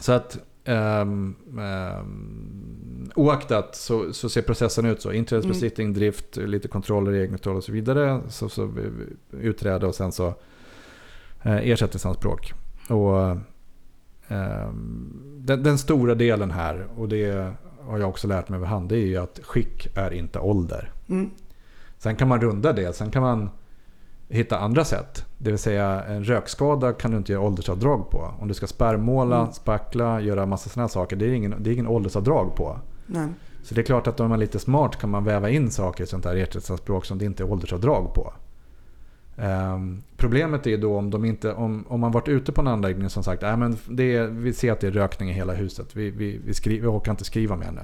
Så att um, um, oaktat så, så ser processen ut så. Inträdesbesiktning, drift, lite kontroller, egenkontroll och så vidare. Så, så utreda och sen så uh, ersättningsanspråk. Och ehm, den, den stora delen här, och det har jag också lärt mig över hand, det är ju att skick är inte ålder. Mm. Sen kan man runda det. Sen kan man hitta andra sätt. Det vill säga en rökskada kan du inte göra åldersavdrag på. Om du ska spärrmåla, Mm. spackla, göra massa sådana saker. Det är, ingen, det är ingen åldersavdrag på. Nej. Så det är klart att om man är lite smart kan man väva in saker i sånt här ersättningsanspråk som det inte är åldersavdrag på. Ehm, problemet är då om, de inte, om, om man varit ute på en anläggning som sagt äh, men det är, vi ser att det är rökning i hela huset. Vi, vi, vi, skri, vi orkar inte skriva mer nu.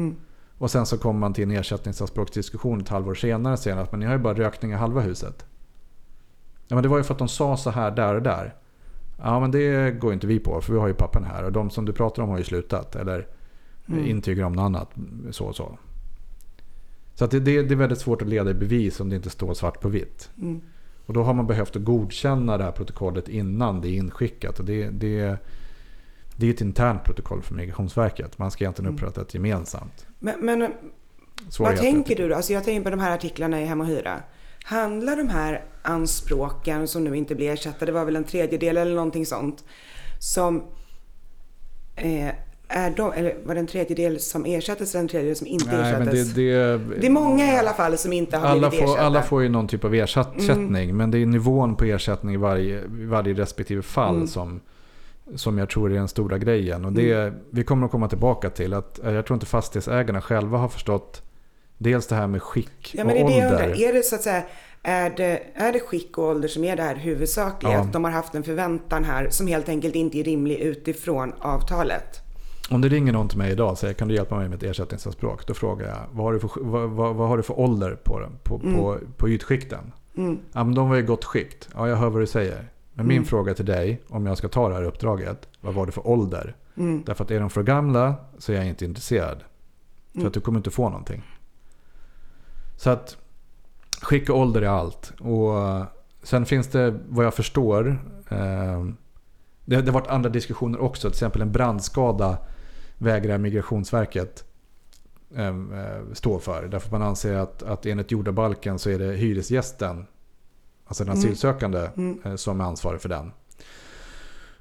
Mm. Och sen så kommer man till en ersättningsanspråksdiskussion ett halvår senare och säger att men ni har ju bara rökning i halva huset. Ja men det var ju för att de sa så här där och där. Ja men det går inte vi på för vi har ju pappen här och de som du pratar om har ju slutat. Eller Mm. intygar om något annat. Så och så. Så att det, det, det är väldigt svårt att leda i bevis om det inte står svart på vitt. Mm. Och då har man behövt att godkänna det här protokollet innan det är inskickat. Och det, det, det är ett internt protokoll för Migrationsverket. Man ska egentligen Mm. upprätta ett gemensamt. Men, men vad tänker du då? Alltså jag tänker på de här artiklarna i Hem och Hyra. Handlar de här anspråken som nu inte blir ersatta, det var väl en tredjedel eller någonting sånt, som eh, är de, eller var det en tredjedel som ersattes eller en tredjedel som inte Nej, ersattes? det, det, Det är många i alla fall som inte har alla, blivit får, ersatta. alla får ju någon typ av ersättning. Men det är nivån på ersättning i varje, varje respektive fall Mm. som, som jag tror är den stora grejen. Och det, Vi kommer att komma tillbaka till att jag tror inte fastighetsägarna själva har förstått dels det här med skick Ja, men och det är det ålder. undrar. Är det så att säga, är det, är det skick och ålder som är det här huvudsakliga? Ja. Att de har haft en förväntan här som helt enkelt inte är rimlig utifrån avtalet? Om det ringer någon till mig idag och säger kan du hjälpa mig med ett ersättningsanspråk? Då frågar jag vad har du för, vad, vad, vad har du för ålder på, den, på, på, på ytskikten? Mm. Ja, men de var i gott skikt. Ja, jag hör vad du säger. Men min fråga till dig, om jag ska ta det här uppdraget, vad var det för ålder? Mm. Därför att är de för gamla så är jag inte intresserad. För att du kommer inte få någonting. Så att skick och ålder är allt. Och sen finns det vad jag förstår. Eh, det, det har varit andra diskussioner också. Till exempel en brandskada vägrar Migrationsverket eh, eh, stå för. Därför att man anser att, att enligt jordabalken så är det hyresgästen, alltså den Mm. asylsökande, Mm. eh, som är ansvarig för den.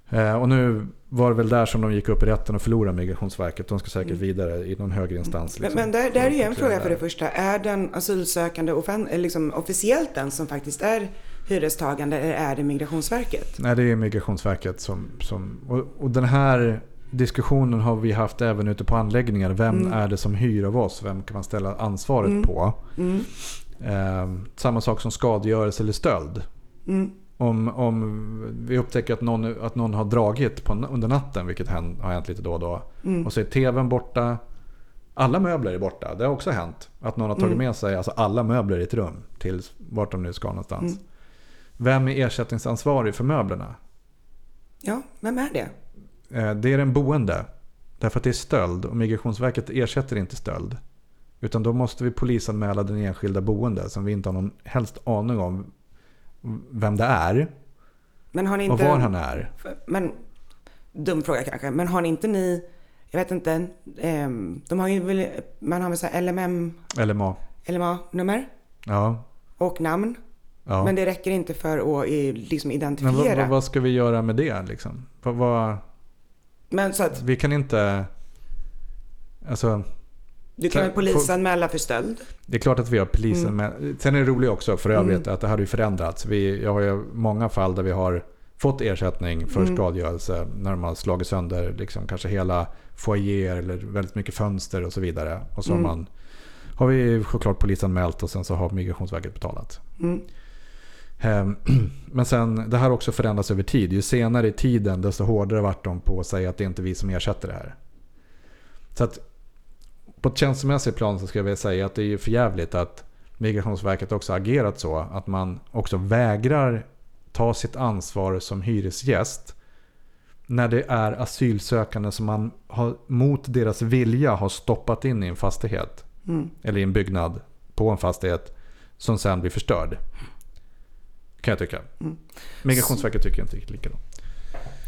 Eh, och nu var det väl där som de gick upp i rätten och förlorade Migrationsverket. De ska säkert vidare i någon högre instans. Men, liksom. men där, där är ju en fråga för det första. Är den asylsökande eller liksom officiellt den som faktiskt är hyrestagande eller är det Migrationsverket? Nej, det är Migrationsverket som... som och, och den här diskussionen har vi haft även ute på anläggningar. Vem Mm. är det som hyr av oss? Vem kan man ställa ansvaret Mm. på? Mm. Eh, samma sak som skadegörelse eller stöld. Mm. Om, om vi upptäcker att någon, att någon har dragit på, under natten, vilket har hänt lite då och då. Mm. Och så är tvn borta. Alla möbler är borta. Det har också hänt. Att någon har tagit Mm. med sig alltså alla möbler i ett rum. Till vart de nu ska någonstans. Mm. Vem är ersättningsansvarig för möblerna? Ja, vem är det? Eh, Det är den boende. Därför att det är stöld och Migrationsverket ersätter inte stöld. Utan då måste vi polisanmäla den enskilda boende som vi inte har någon helst aning om vem det är Men har ni inte... och var han är. Men, dum fråga kanske, men har ni inte ni, jag vet inte, ehm, de har ju väl, man har väl så här LMM, LMA. LMA-nummer Ja. och namn. ja. Men det räcker inte för att liksom Men identifiera. Men, vad, vad ska vi göra med det liksom? Vad, vad, så att vi kan inte... Alltså, du kan väl polisanmäla för stöld? det är klart att vi har polisen Mm. Sen är det roligt också för övrigt att det har ju förändrats. Vi, jag har ju många fall där vi har fått ersättning för Mm. skadegörelse när de har slagit sönder liksom, kanske hela foyer eller väldigt mycket fönster och så vidare. Och så Mm. har, man, har vi såklart polisanmält och sen så har Migrationsverket betalat. Mm. Ehm, Men sen, det här också förändrats över tid. Ju senare i tiden desto hårdare vart de på att säga att det är inte vi som ersätter det här. Så att på ett känslomässigt plan så ska jag vilja säga att det är för jävligt att Migrationsverket också agerat så att man också vägrar ta sitt ansvar som hyresgäst när det är asylsökande som man har, mot deras vilja har stoppat in i en fastighet Mm. eller i en byggnad på en fastighet som sen blir förstörd. Kan jag tycka. Mm. Migrationsverket tycker inte riktigt likadant.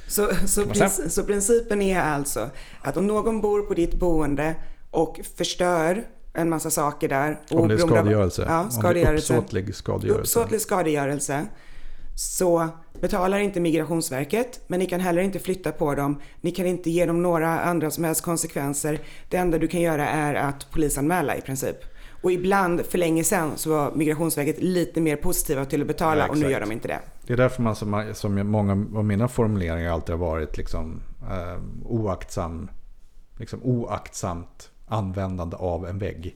Så, så, så principen är alltså att om någon bor på ditt boende och förstör en massa saker där. Om det är skadegörelse. Ja, Om det är skadegörelse. uppsåtlig skadegörelse. uppsåtlig skadegörelse så betalar inte Migrationsverket, men ni kan heller inte flytta på dem. Ni kan inte ge dem några andra som helst konsekvenser. Det enda du kan göra är att polisanmäla i princip. Och ibland, för länge sedan, så var Migrationsverket lite mer positiva till att betala Ja, och nu gör de inte det. Det är därför man som, som många av mina formuleringar alltid har varit liksom, eh, oaktsam, liksom oaktsamt användande av en vägg.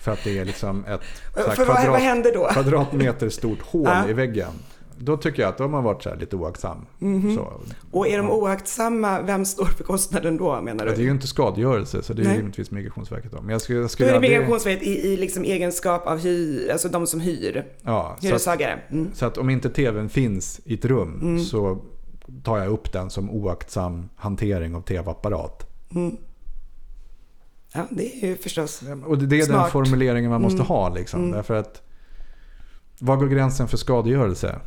För att det är liksom ett så här Mm. Då? kvadratmeter stort hål Ja. i väggen. Då tycker jag att de har varit så här lite oaktsam. Mhm. Så. Och är de oaktsamma, vem står för kostnaden då menar Ja, det är du? ju inte skadegörelse så det är Nej. rimligtvis Migrationsverket då. Men jag skulle, jag Då skulle är det Migrationsverket i, i liksom egenskap av hy, alltså de som hyr, Ja, så hyreshagare. Mm. så att om inte tvn finns i ett rum Mm. så tar jag upp den som oaktsam hantering av tv-apparat. Ja, det är ju förstås. Och det är den Smart. formuleringen man måste Mm. ha. Liksom, Mm. Därför att var går gränsen för skadegörelse?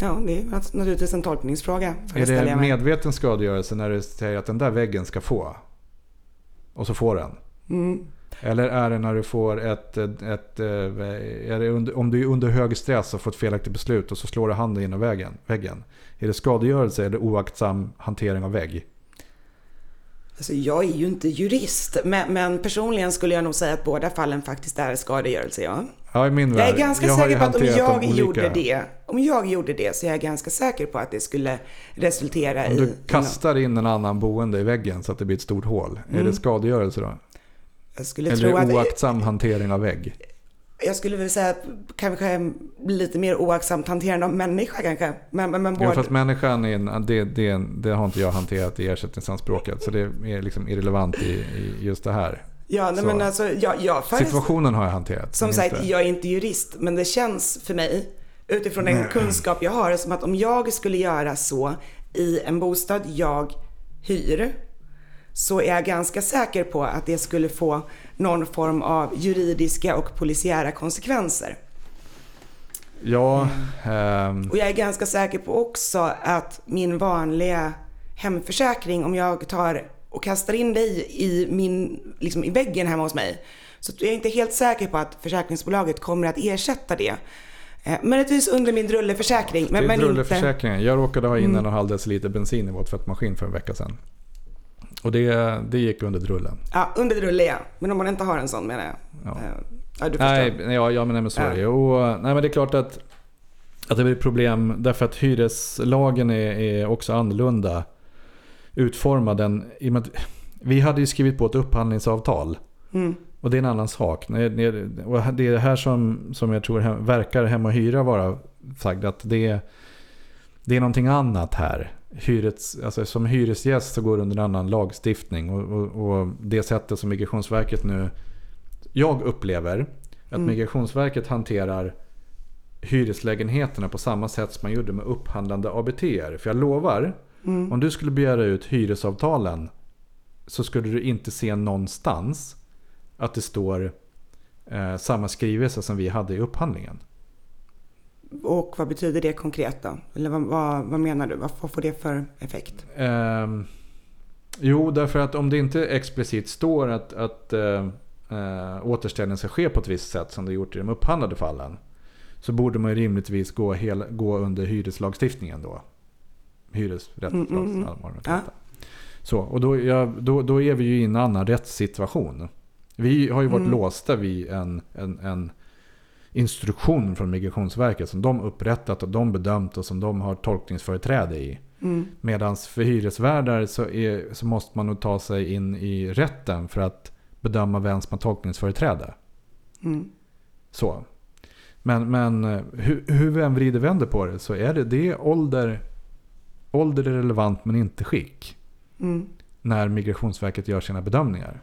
Ja, det är naturligtvis en tolkningsfråga. Är det medveten skadegörelse när du säger att den där väggen ska få? Och så får den. Mm. Eller är det när du får ett... ett, eh, under, om du är under hög stress och får ett felaktigt beslut och så slår du handen väggen, väggen. Är det skadegörelse eller oaktsam hantering av vägg? Alltså, jag är ju inte jurist, men, men personligen skulle jag nog säga att båda fallen faktiskt är skadegörelse, ja. Ja, i min Jag värld. är ganska jag säker på att om jag gjorde det, om jag gjorde det så är jag ganska säker på att det skulle resultera Om i... du kastar in en annan boende i väggen så att det blir ett stort hål. Är Mm. det skadegörelse då? Jag skulle Eller tro att... oaktsam hantering av vägg? Jag skulle väl säga att kanske lite mer oaktsamt hanterande av människa kanske. Men, men, men Jo, både... fast människan är en, det, det, det har inte jag hanterat i ersättningsanspråket. Så det är liksom irrelevant i, i just det här. ja, nej, men alltså, jag, jag Situationen har jag hanterat. Som sagt, inte- jag är inte jurist, men det känns för mig utifrån den kunskap jag har som att om jag skulle göra så i en bostad jag hyr så är jag ganska säker på att det skulle få någon form av juridiska och polisiära konsekvenser. Ja, ehm, Och jag är ganska säker på också att min vanliga hemförsäkring, om jag tar och kastar in dig i, min, liksom i väggen hemma hos mig, så jag är inte helt säker på att försäkringsbolaget kommer att ersätta det. Eh, Möjligtvis under min drulleförsäkring, men, det är men inte... drulleförsäkringen. Jag råkade ha in Mm. en och en halv deciliter bensin i vår tvättmaskin för en vecka sedan. Och det, det gick under drullen. Ja, under drulle ja. Men om man inte har en sån menar jag. Ja. Eh, Ja, du förstår. Nej, ja, ja, men, nej, men så är det. Och, nej, men det är klart att, att det blir problem därför att hyreslagen är, är också annorlunda utformad. Än, vi hade ju skrivit på ett upphandlingsavtal. Mm. Och det är en annan sak. Och det är det här som, som jag tror verkar Hem och Hyra vara sagt. Att det, det är någonting annat här. Hyrets, alltså som hyresgäst så går det under en annan lagstiftning. Och, och, och det sättet som Migrationsverket nu... Jag upplever att Mm. Migrationsverket hanterar hyreslägenheterna på samma sätt som man gjorde med upphandlande ABT. För jag lovar, Mm. om du skulle begära ut hyresavtalen så skulle du inte se någonstans att det står eh, samma skrivelse som vi hade i upphandlingen. Och vad betyder det konkret då? Eller vad, vad, vad menar du? Vad, vad får det för effekt? Ehm, jo, därför att om det inte explicit står att, att eh, eh, återställning ska ske på ett visst sätt som det gjort i de upphandlade fallen. Så borde man ju rimligtvis gå, hela, gå under hyreslagstiftningen då. Hyresrättslagstiftningen. Mm, mm, mm. ja. Så, och då, ja, då, då är vi ju i en annan rättssituation. Vi har ju varit Mm. låsta vid en, en, en instruktion från Migrationsverket som de upprättat och de bedömt och som de har tolkningsföreträde i. Mm. Medan för hyresvärdar så, är, så måste man nog ta sig in i rätten för att bedöma vem som har tolkningsföreträde. Mm. Så. Men, men eh, hur, hur vi än vrider vänder på det så är det, det är ålder, ålder är relevant men inte skick. Mm. När Migrationsverket gör sina bedömningar.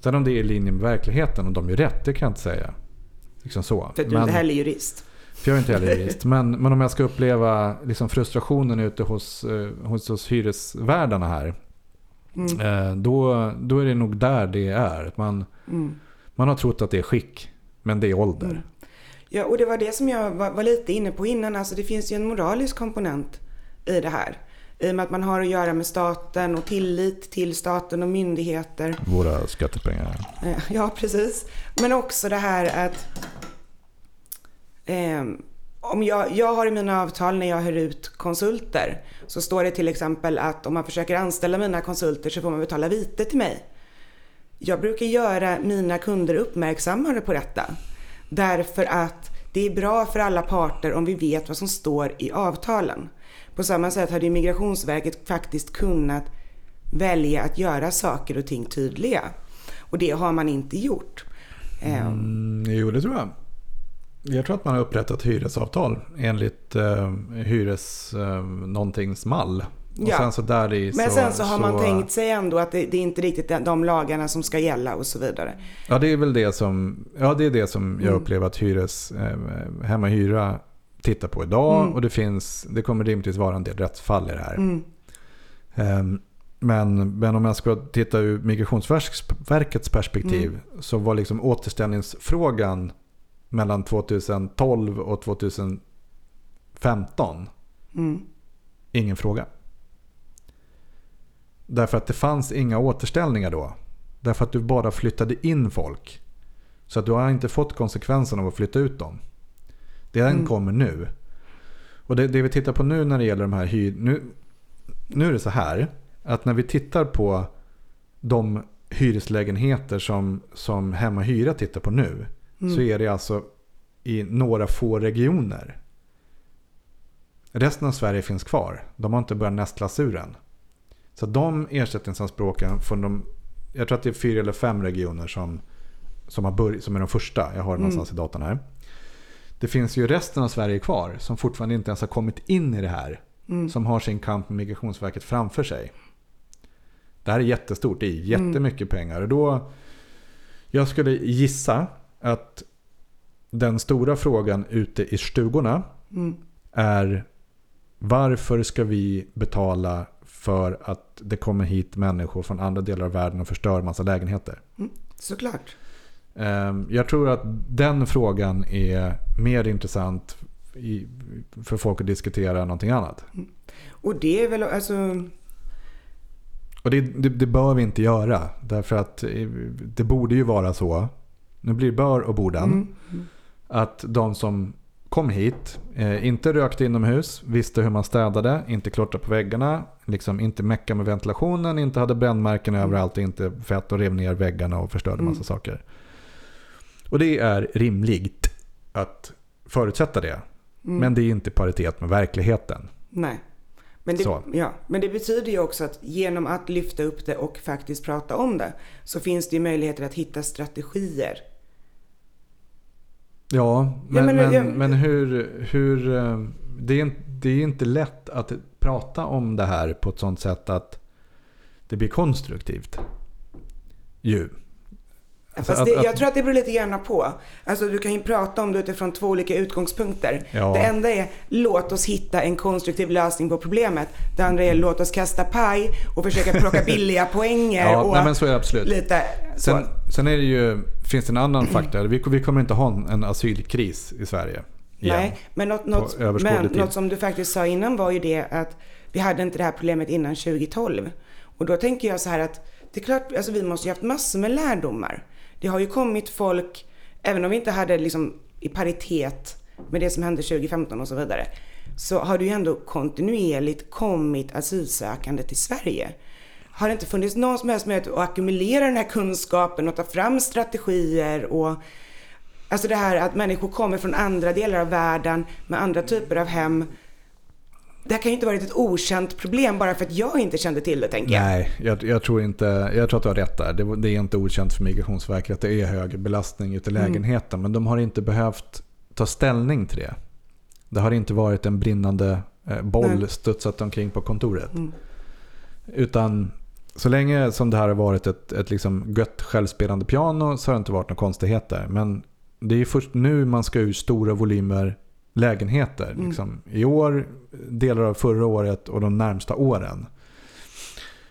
Sen om det är i linje med verkligheten och de gör rätt, det kan jag inte säga. Liksom så. För att du Men- inte heller är jurist. för jag är inte heller jurist. Men, men om jag ska uppleva liksom frustrationen ute hos, eh, hos, hos hyresvärdarna här. Mm. Eh, då, då är det nog där det är. Man, Mm. man har trott att det är skick. Men det är ålder. Mm. Ja, och det var det som jag var, var lite inne på innan. Alltså det finns ju en moralisk komponent i det här. I och med att man har att göra med staten och tillit till staten och myndigheter. Våra skattepengar. Eh, Ja, precis. Men också det här att ehm, om jag, jag har i mina avtal när jag hyr ut konsulter så står det till exempel att om man försöker anställa mina konsulter så får man betala vite till mig. Jag brukar göra mina kunder uppmärksammade på detta. Därför att det är bra för alla parter om vi vet vad som står i avtalen. På samma sätt hade ju Migrationsverket faktiskt kunnat välja att göra saker och ting tydliga. Och det har man inte gjort. Ehm, Mm, jo, det tror jag. Jag tror att man har upprättat hyresavtal enligt eh, hyres eh, någontings mall. Och Ja. sen så där i Men så, sen så har man tänkt sig ändå att det, det är inte riktigt de- de lagarna som ska gälla och så vidare. Ja, det är väl det som, ja, det är det som jag Mm. upplever att hyres, eh, Hemma Hyra tittar på idag. Mm. Och det finns, det kommer rimligtvis vara en del rättsfall i det här. Mm. Ehm, Men, men om jag ska titta ur Migrationsverkets perspektiv Mm. så var liksom återställningsfrågan mellan 2012 och 2015 Mm. ingen fråga. Därför att det fanns inga återställningar då. Därför att du bara flyttade in folk. Så att du har inte fått konsekvensen av att flytta ut dem. Det den Mm. kommer nu. Och det, det vi tittar på nu när det gäller de här hyr... Nu, nu är det så här att när vi tittar på de hyreslägenheter som, som Hemma Hyra tittar på nu. Mm. Så är det alltså i några få regioner. Resten av Sverige finns kvar. De har inte börjat nästlas ur än. Så de ersättningsanspråken från de, jag tror att det är fyra eller fem regioner som, som, har börjat, som är de första. Jag har det Mm. någonstans i datorn här. Det finns ju resten av Sverige kvar som fortfarande inte ens har kommit in i det här. Mm. Som har sin kamp med Migrationsverket framför sig. Det här är jättestort, det är jättemycket pengar. Och då, jag skulle gissa att den stora frågan ute i stugorna Mm. är varför ska vi betala för att det kommer hit människor från andra delar av världen och förstör massa lägenheter? Såklart. Ehm, Jag tror att den frågan är mer intressant för folk att diskutera någonting annat. Och det är väl alltså... Och det, det, det bör vi inte göra. Därför att eh, det borde ju vara så. Nu blir det bör och borden. Mm. Att de som kom hit eh, inte rökte inomhus, visste hur man städade, inte klottrade på väggarna, liksom inte mecka med ventilationen, inte hade brännmärken överallt, inte fett och rev ner väggarna och förstörde massa Mm. saker. Och det är rimligt att förutsätta det. Mm. Men det är inte i paritet med verkligheten. Nej. Men det, ja, men det betyder ju också att genom att lyfta upp det och faktiskt prata om det så finns det ju möjligheter att hitta strategier. Ja, men, men men, jag- men hur... hur eh, det, är, det är inte lätt att prata om det här på ett sånt sätt att det blir konstruktivt. Ju. Alltså Fast att- det, att- jag tror att det beror lite grann på. Alltså du kan ju prata om det utifrån två olika utgångspunkter. Ja. Det enda är låt oss hitta en konstruktiv lösning på problemet. Det andra är låt oss kasta paj och försöka plocka billiga poänger. Ja, och nej, men så är det absolut. Lite. Sen, sen är det ju, finns det en annan faktor. Vi, vi kommer inte ha en, en asylkris i Sverige. Igen. Nej, men något, något, men något som du faktiskt sa innan var ju det att vi hade inte det här problemet innan 2012. Och då tänker jag så här att det är klart, alltså vi måste ju haft massor med lärdomar. Det har ju kommit folk, även om vi inte hade liksom i paritet med det som hände 2015 och så vidare, så har det ju ändå kontinuerligt kommit asylsökande till Sverige. Har det inte funnits någon som helst möjlighet att ackumulera den här kunskapen och ta fram strategier och Alltså det här att människor kommer från andra delar av världen med andra typer av hem. Det här kan ju inte varit ett okänt problem bara för att jag inte kände till det tänker jag. Nej, jag, jag, tror inte, jag tror att du har rätt där. Det, det är inte okänt för Migrationsverket att det är hög belastning ute i Mm. lägenheten. Men de har inte behövt ta ställning till det. Det har inte varit en brinnande eh, boll Nej. studsat omkring på kontoret. Mm. Utan så länge som det här har varit ett, ett liksom gött självspelande piano så har det inte varit några konstigheter. Men det är först nu man ska ur stora volymer lägenheter. Mm. Liksom. I år, delar av förra året och de närmsta åren.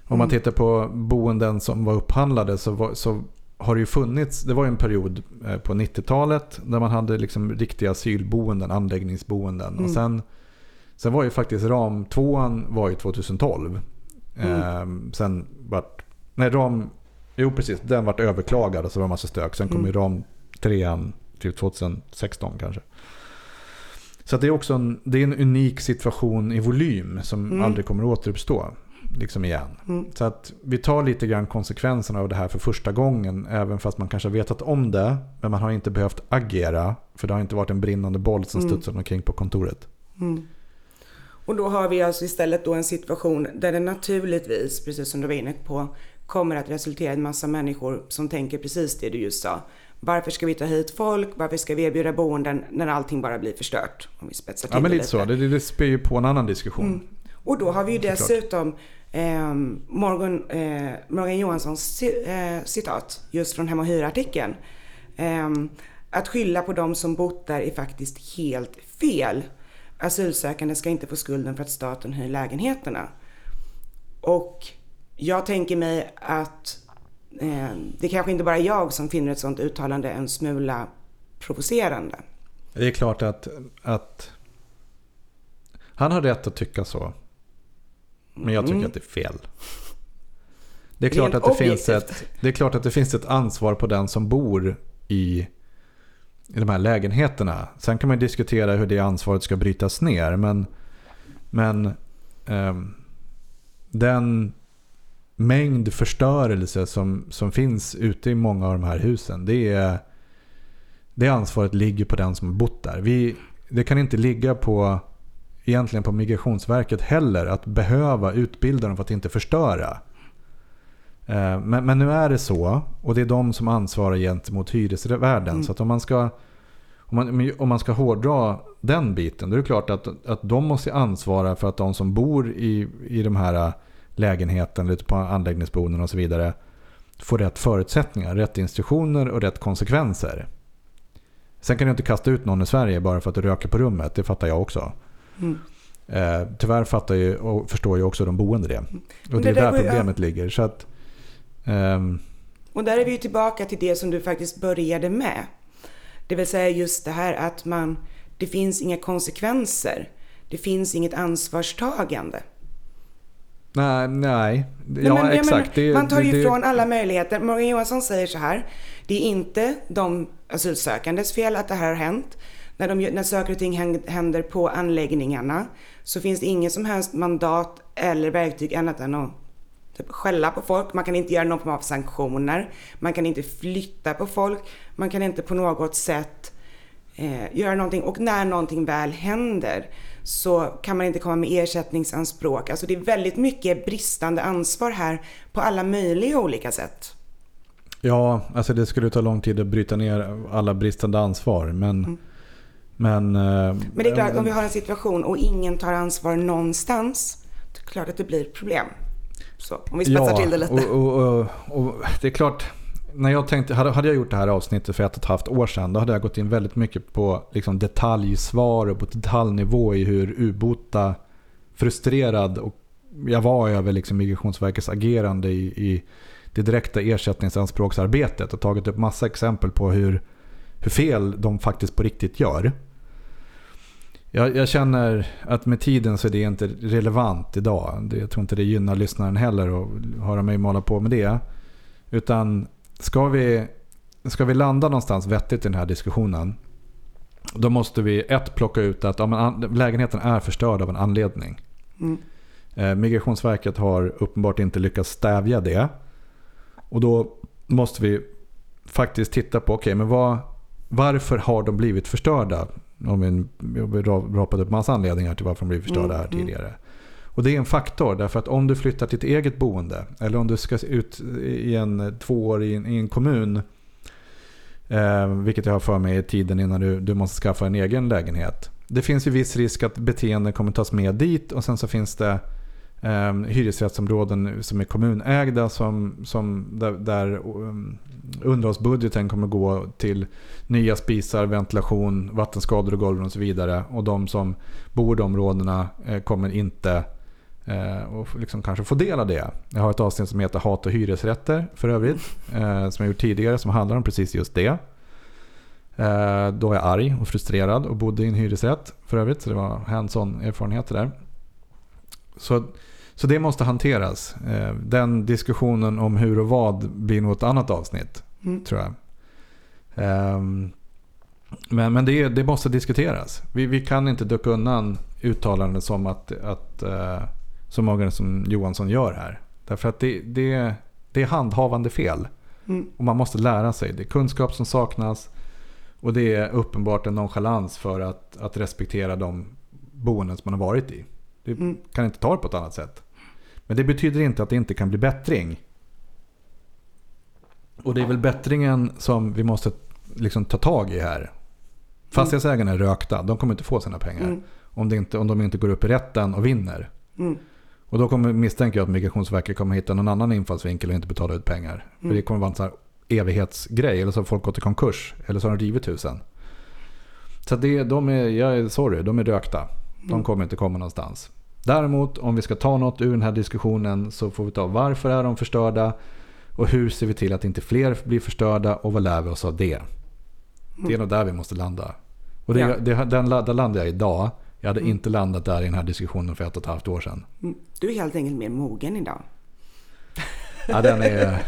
Om man Mm. tittar på boenden som var upphandlade så, var, så har det ju funnits, det var en period eh, på 90-talet där man hade liksom riktiga asylboenden, anläggningsboenden. Mm. Och sen, sen var ju faktiskt ram 2 var ju 2012. Mm. Ehm, sen vart, nej ram, jo precis, den vart överklagad och så var det massa stök. Sen kom Mm. ju ram 3 typ 2016 kanske. Så det är också en, det är en unik situation i volym som Mm. aldrig kommer att återuppstå. Liksom igen. Mm. Så att vi tar lite grann konsekvenserna av det här för första gången. Även fast man kanske har vetat om det. Men man har inte behövt agera. För det har inte varit en brinnande boll som Mm. studsar omkring på kontoret. Mm. Och då har vi alltså istället då en situation där det naturligtvis, precis som du var inne på, kommer att resultera i en massa människor som tänker precis det du just sa. Varför ska vi ta hit folk? Varför ska vi erbjuda boenden när allting bara blir förstört? Om vi spetsar till Ja men det lite så. Det, det spär ju på en annan diskussion. Mm. Och då har vi ju dessutom eh, Morgan, eh, Morgan Johanssons eh, citat just från Hem och Hyra-artikeln. Eh, att skylla på de som bott där är faktiskt helt fel. Asylsökande ska inte få skulden för att staten hyr lägenheterna. Och jag tänker mig att eh, det kanske inte bara är jag som finner ett sådant uttalande en smula provocerande. Det är klart att, att han har rätt att tycka så. Men jag tycker Mm. att det är fel. Det är, klart att det, finns ett, det är klart att det finns ett ansvar på den som bor i, i de här lägenheterna. Sen kan man diskutera hur det ansvaret ska brytas ner. Men, men ehm, den mängd förstörelse som, som finns ute i många av de här husen. Det, är, det ansvaret ligger på den som har bott där. Vi, det kan inte ligga på egentligen på Migrationsverket heller att behöva utbilda dem för att inte förstöra. Eh, Men, men nu är det så och det är de som ansvarar gentemot hyresvärden. Mm. Så att om man ska om man, om man ska hårdra den biten då är det klart att, att de måste ansvara för att de som bor i, i de här lägenheterna, ute på anläggningsboenden och så vidare får rätt förutsättningar, rätt instruktioner och rätt konsekvenser. Sen kan du inte kasta ut någon i Sverige bara för att du röker på rummet, det fattar jag också. Mm. Eh, tyvärr fattar ju och förstår ju också de boende det. Och Men det är det där problemet ligger. Så att, ehm, Och där är vi ju tillbaka till det som du faktiskt började med. Det vill säga just det här att man, det finns inga konsekvenser. Det finns inget ansvarstagande. Nej, nej. Ja, men- exakt. Det- man tar ju ifrån alla möjligheter. Morgan Johansson säger så här. Det är inte de asylsökandes fel att det här har hänt. När, de, när saker och ting hän- händer på anläggningarna så finns det inget som helst mandat eller verktyg annat än att typ skälla på folk. Man kan inte göra någon form av sanktioner. Man kan inte flytta på folk. Man kan inte på något sätt eh, göra någonting. Och när någonting väl händer så kan man inte komma med ersättningsanspråk. Alltså det är väldigt mycket bristande ansvar här på alla möjliga olika sätt. Ja, alltså det skulle ta lång tid att bryta ner alla bristande ansvar. Men, men, eh, Mm. Men det är klart att om vi har en situation och ingen tar ansvar någonstans, det är klart att det blir problem. Så, om vi spetsar till det lite. Och, och, och, och det är klart, när jag tänkte, hade, hade jag gjort det här avsnittet för ett och ett halvt år sedan, då hade jag gått in väldigt mycket på liksom, detaljsvar och på detaljnivå i hur ubota frustrerad och jag var över liksom, Migrationsverkets agerande i, i det direkta ersättningsanspråksarbetet och tagit upp massa exempel på hur, hur fel de faktiskt på riktigt gör. Jag, jag känner att med tiden så är det inte relevant idag. Det, jag tror inte det gynnar lyssnaren heller att höra mig måla på med det. Utan ska vi, ska vi landa någonstans vettigt i den här diskussionen. Då måste vi ett plocka ut att ja, men lägenheten är förstörd av en anledning. Mm. Eh, Migrationsverket har uppenbart inte lyckats stävja det. Och då måste vi faktiskt titta på, okej men vad, varför har de blivit förstörda? Om vi, har rapat upp massa anledningar till varför de blivit förstörda här Mm, mm. tidigare. Och det är en faktor därför att om du flyttar till ett eget boende eller om du ska ut i en två år i en, i en kommun Eh, vilket jag har för mig i tiden innan du, du måste skaffa en egen lägenhet. Det finns ju viss risk att beteenden kommer tas med dit och sen så finns det eh, hyresrättsområden som är kommunägda som, som där, där um, underhållsbudgeten kommer gå till nya spisar, ventilation, vattenskador och golv och så vidare. Och de som bor i de områdena eh, kommer inte eh, och liksom kanske få del av det. Jag har ett avsnitt som heter Hat och hyresrätter för övrigt. Eh, som jag gjort tidigare som handlar om precis just det. Eh, då var jag arg och frustrerad och bodde i en hyresrätt för övrigt. Så det var hands-on erfarenheter där. Så, så det måste hanteras. Eh, den diskussionen om hur och vad blir nog ett annat avsnitt Mm. tror jag. Ehm, men men det, det måste diskuteras. Vi, vi kan inte ducka undan uttalanden som att, att eh, som Morgan som Johansson gör här. Därför att det, det, det är handhavande fel. Mm. Och man måste lära sig. Det är kunskap som saknas. Och det är uppenbart en nonchalans för att, att respektera de boenden som man har varit i. Det Mm. kan inte ta det på ett annat sätt. Men det betyder inte att det inte kan bli bättring. Och det är väl bättringen som vi måste liksom ta tag i här. Fastighetsägarna är rökta. De kommer inte få sina pengar. Mm. Om, det inte, om de inte går upp i rätten och vinner. Mm. Och då kommer, misstänker jag att Migrationsverket kommer hitta någon annan infallsvinkel och inte betala ut pengar. För Mm. det kommer vara en sån här evighetsgrej. Eller så har folk gått i konkurs. Eller så har de rivit husen. Så det, de är, jag är sorry, de är rökta. De Mm. kommer inte komma någonstans. Däremot om vi ska ta något ur den här diskussionen så får vi ta varför är de förstörda och hur ser vi till att inte fler blir förstörda och vad lär vi oss av det? Det är nog där vi måste landa. Och det, Ja. det, den, där landar jag idag. Jag hade inte landat där i den här diskussionen för ett och ett halvt år sedan. Mm. Du är helt enkelt mer mogen idag. Ja, den är,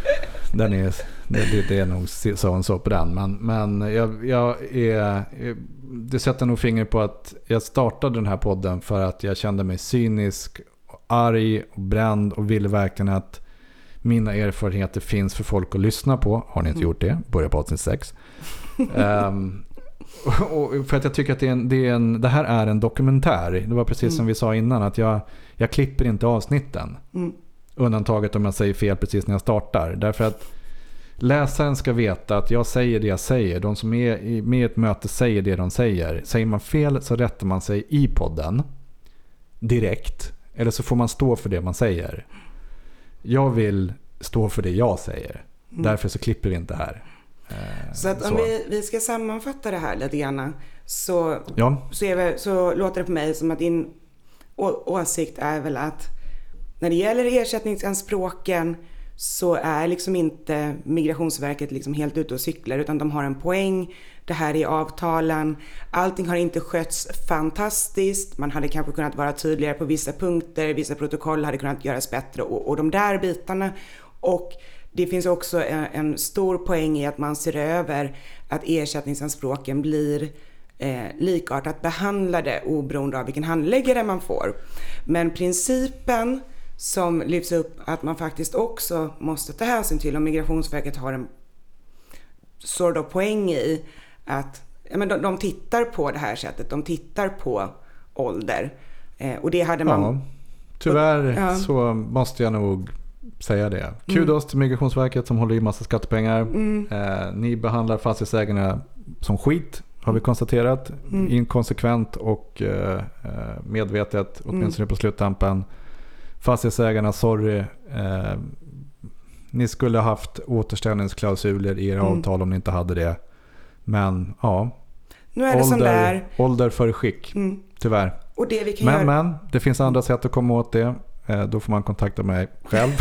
den är, det, det- är nog så och så på den. Men, men jag, jag är, det sätter nog finger på att jag startade den här podden för att jag kände mig cynisk, och arg och bränd och ville verkligen att mina erfarenheter finns för folk att lyssna på. Har ni inte gjort det? Börja på avsnitt 6. Ehm, och för att jag tycker att det, är en, det, är en, det här är en dokumentär. Det var precis som vi sa innan att jag, jag klipper inte avsnitten. Mm. Undantaget om jag säger fel precis när jag startar. Därför att läsaren ska veta att jag säger det jag säger. De som är med i ett möte säger det de säger. Säger man fel så rättar man sig i podden. Direkt. Eller så får man stå för det man säger. Jag vill stå för det jag säger. Därför så klipper vi inte här. Eh. Så att om vi, vi ska sammanfatta det här lite grann så, Ja, så, så låter det på mig som att din å, åsikt är väl att när det gäller ersättningsanspråken så är liksom inte Migrationsverket liksom helt ute och cyklar utan de har en poäng. Det här är avtalen. Allting har inte skötts fantastiskt. Man hade kanske kunnat vara tydligare på vissa punkter. Vissa protokoll hade kunnat göras bättre och, och de där bitarna. Och det finns också en, en, stor poäng i att man ser över att ersättningsanspråken blir eh, likartat behandlade oberoende av vilken handläggare man får. Men principen som lyfts upp att man faktiskt också måste ta hänsyn till om Migrationsverket har en sort of poäng i att ja, men de, de tittar på det här sättet, de tittar på ålder. Eh, och det hade man... Ja, tyvärr ja. så måste jag nog säga det. Kudos mm. till Migrationsverket som håller i massa skattepengar. Mm. Eh, ni behandlar fastighetsägarna som skit har vi konstaterat. Mm. Inkonsekvent och eh, eh medvetet, åtminstone mm. på sluttampen. Fastighetsägarna, sorry. Eh, ni skulle ha haft återställningsklausuler i era mm. avtal om ni inte hade det. Men ja. Nu är det ålder, som det är. Ålder för skick. Mm. Tyvärr. Men, göra... men det finns andra sätt att komma åt det. Eh, då får man kontakta mig själv.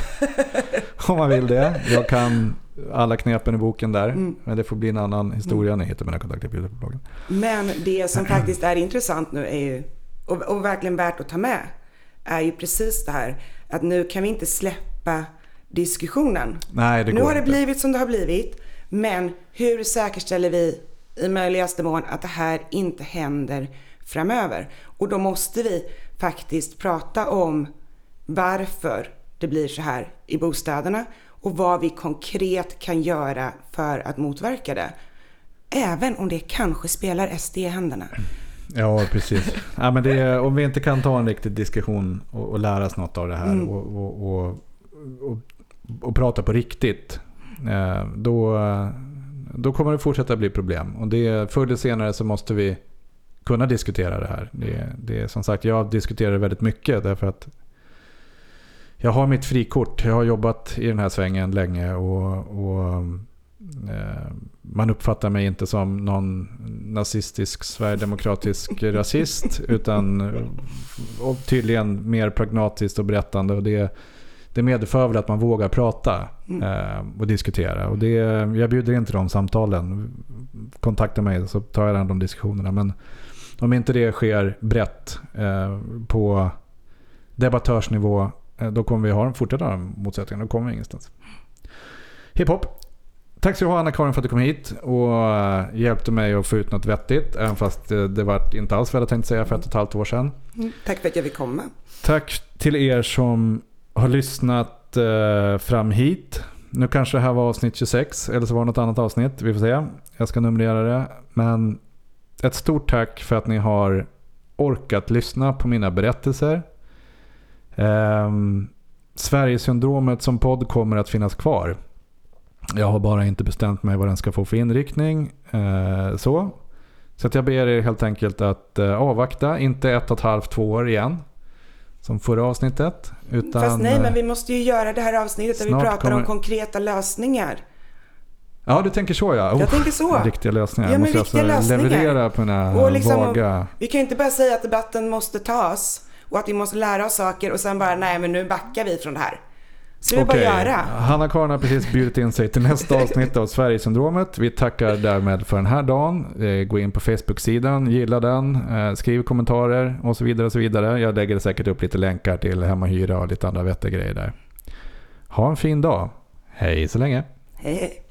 om man vill det. Jag kan alla knepen i boken där. Mm. Men det får bli en annan historia mm. när ni hittar mina kontaktuppgifter på bloggen. Men det som faktiskt är intressant nu är ju, och, och verkligen värt att ta med, är ju precis det här att nu kan vi inte släppa diskussionen. Nej, det nu går har det inte. blivit som det har blivit. Men hur säkerställer vi i möjligaste mån att det här inte händer framöver? Och då måste vi faktiskt prata om varför det blir så här i bostäderna och vad vi konkret kan göra för att motverka det. Även om det kanske spelar SD i händerna. Ja, precis. ja, men det, om vi inte kan ta en riktig diskussion och, och lära oss något av det här mm. och, och, och, och, prata på riktigt. Eh, då, då kommer det fortsätta bli problem. Och det, förr eller senare så måste vi kunna diskutera det här. Det, det är som sagt, jag diskuterar väldigt mycket därför att jag har mitt frikort. Jag har jobbat i den här svängen länge och, och eh, man uppfattar mig inte som någon nazistisk sverigedemokratisk rasist utan tydligen mer pragmatiskt och berättande. Och det, det medför väl att man vågar prata mm. eh, och diskutera. Och det, jag bjuder in till de samtalen. Kontakta mig så tar jag de diskussionerna. Men om inte det sker brett eh, på debattörsnivå då kommer vi ha en fortsätta motsättningar. Då kommer vi ingenstans. Hiphop. Tack ska du ha Anna-Karin för att du kom hit och eh, hjälpte mig att få ut något vettigt. Även fast eh, det var inte alls vad jag hade tänkt säga för ett och ett halvt år sedan. Mm, tack för att jag fick komma. Tack till er som har lyssnat fram hit. Nu kanske det här var avsnitt 26 eller så var det något annat avsnitt. Vi får se. Jag ska numrera det. Men ett stort tack för att ni har orkat lyssna på mina berättelser. Um, Sverigesyndromet som podd kommer att finnas kvar. Jag har bara inte bestämt mig vad den ska få för inriktning. Uh, så så att jag ber er helt enkelt att uh, avvakta, inte ett och ett halvt, två år igen. Som förra avsnittet. Utan, Fast nej, men vi måste ju göra det här avsnittet där vi pratar kommer... om konkreta lösningar. Ja, du tänker så ja. Oh, jag tänker så. Riktiga lösningar. Ja, men måste riktiga alltså lösningar. leverera på mina liksom, vaga... Vi kan ju inte bara säga att debatten måste tas och att vi måste lära oss saker och sen bara, nej men nu backar vi från det här. Så det okay. bara göra. Hanna-Karin har precis bjudit in sig till nästa avsnitt av Sverigesyndromet. Vi tackar därmed för den här dagen. Eh, gå in på Facebook-sidan, gilla den, eh, skriv kommentarer och så vidare. och så vidare. Jag lägger säkert upp lite länkar till hemma hyra och lite andra vettiga grejer där. Ha en fin dag. Hej så länge. Hej.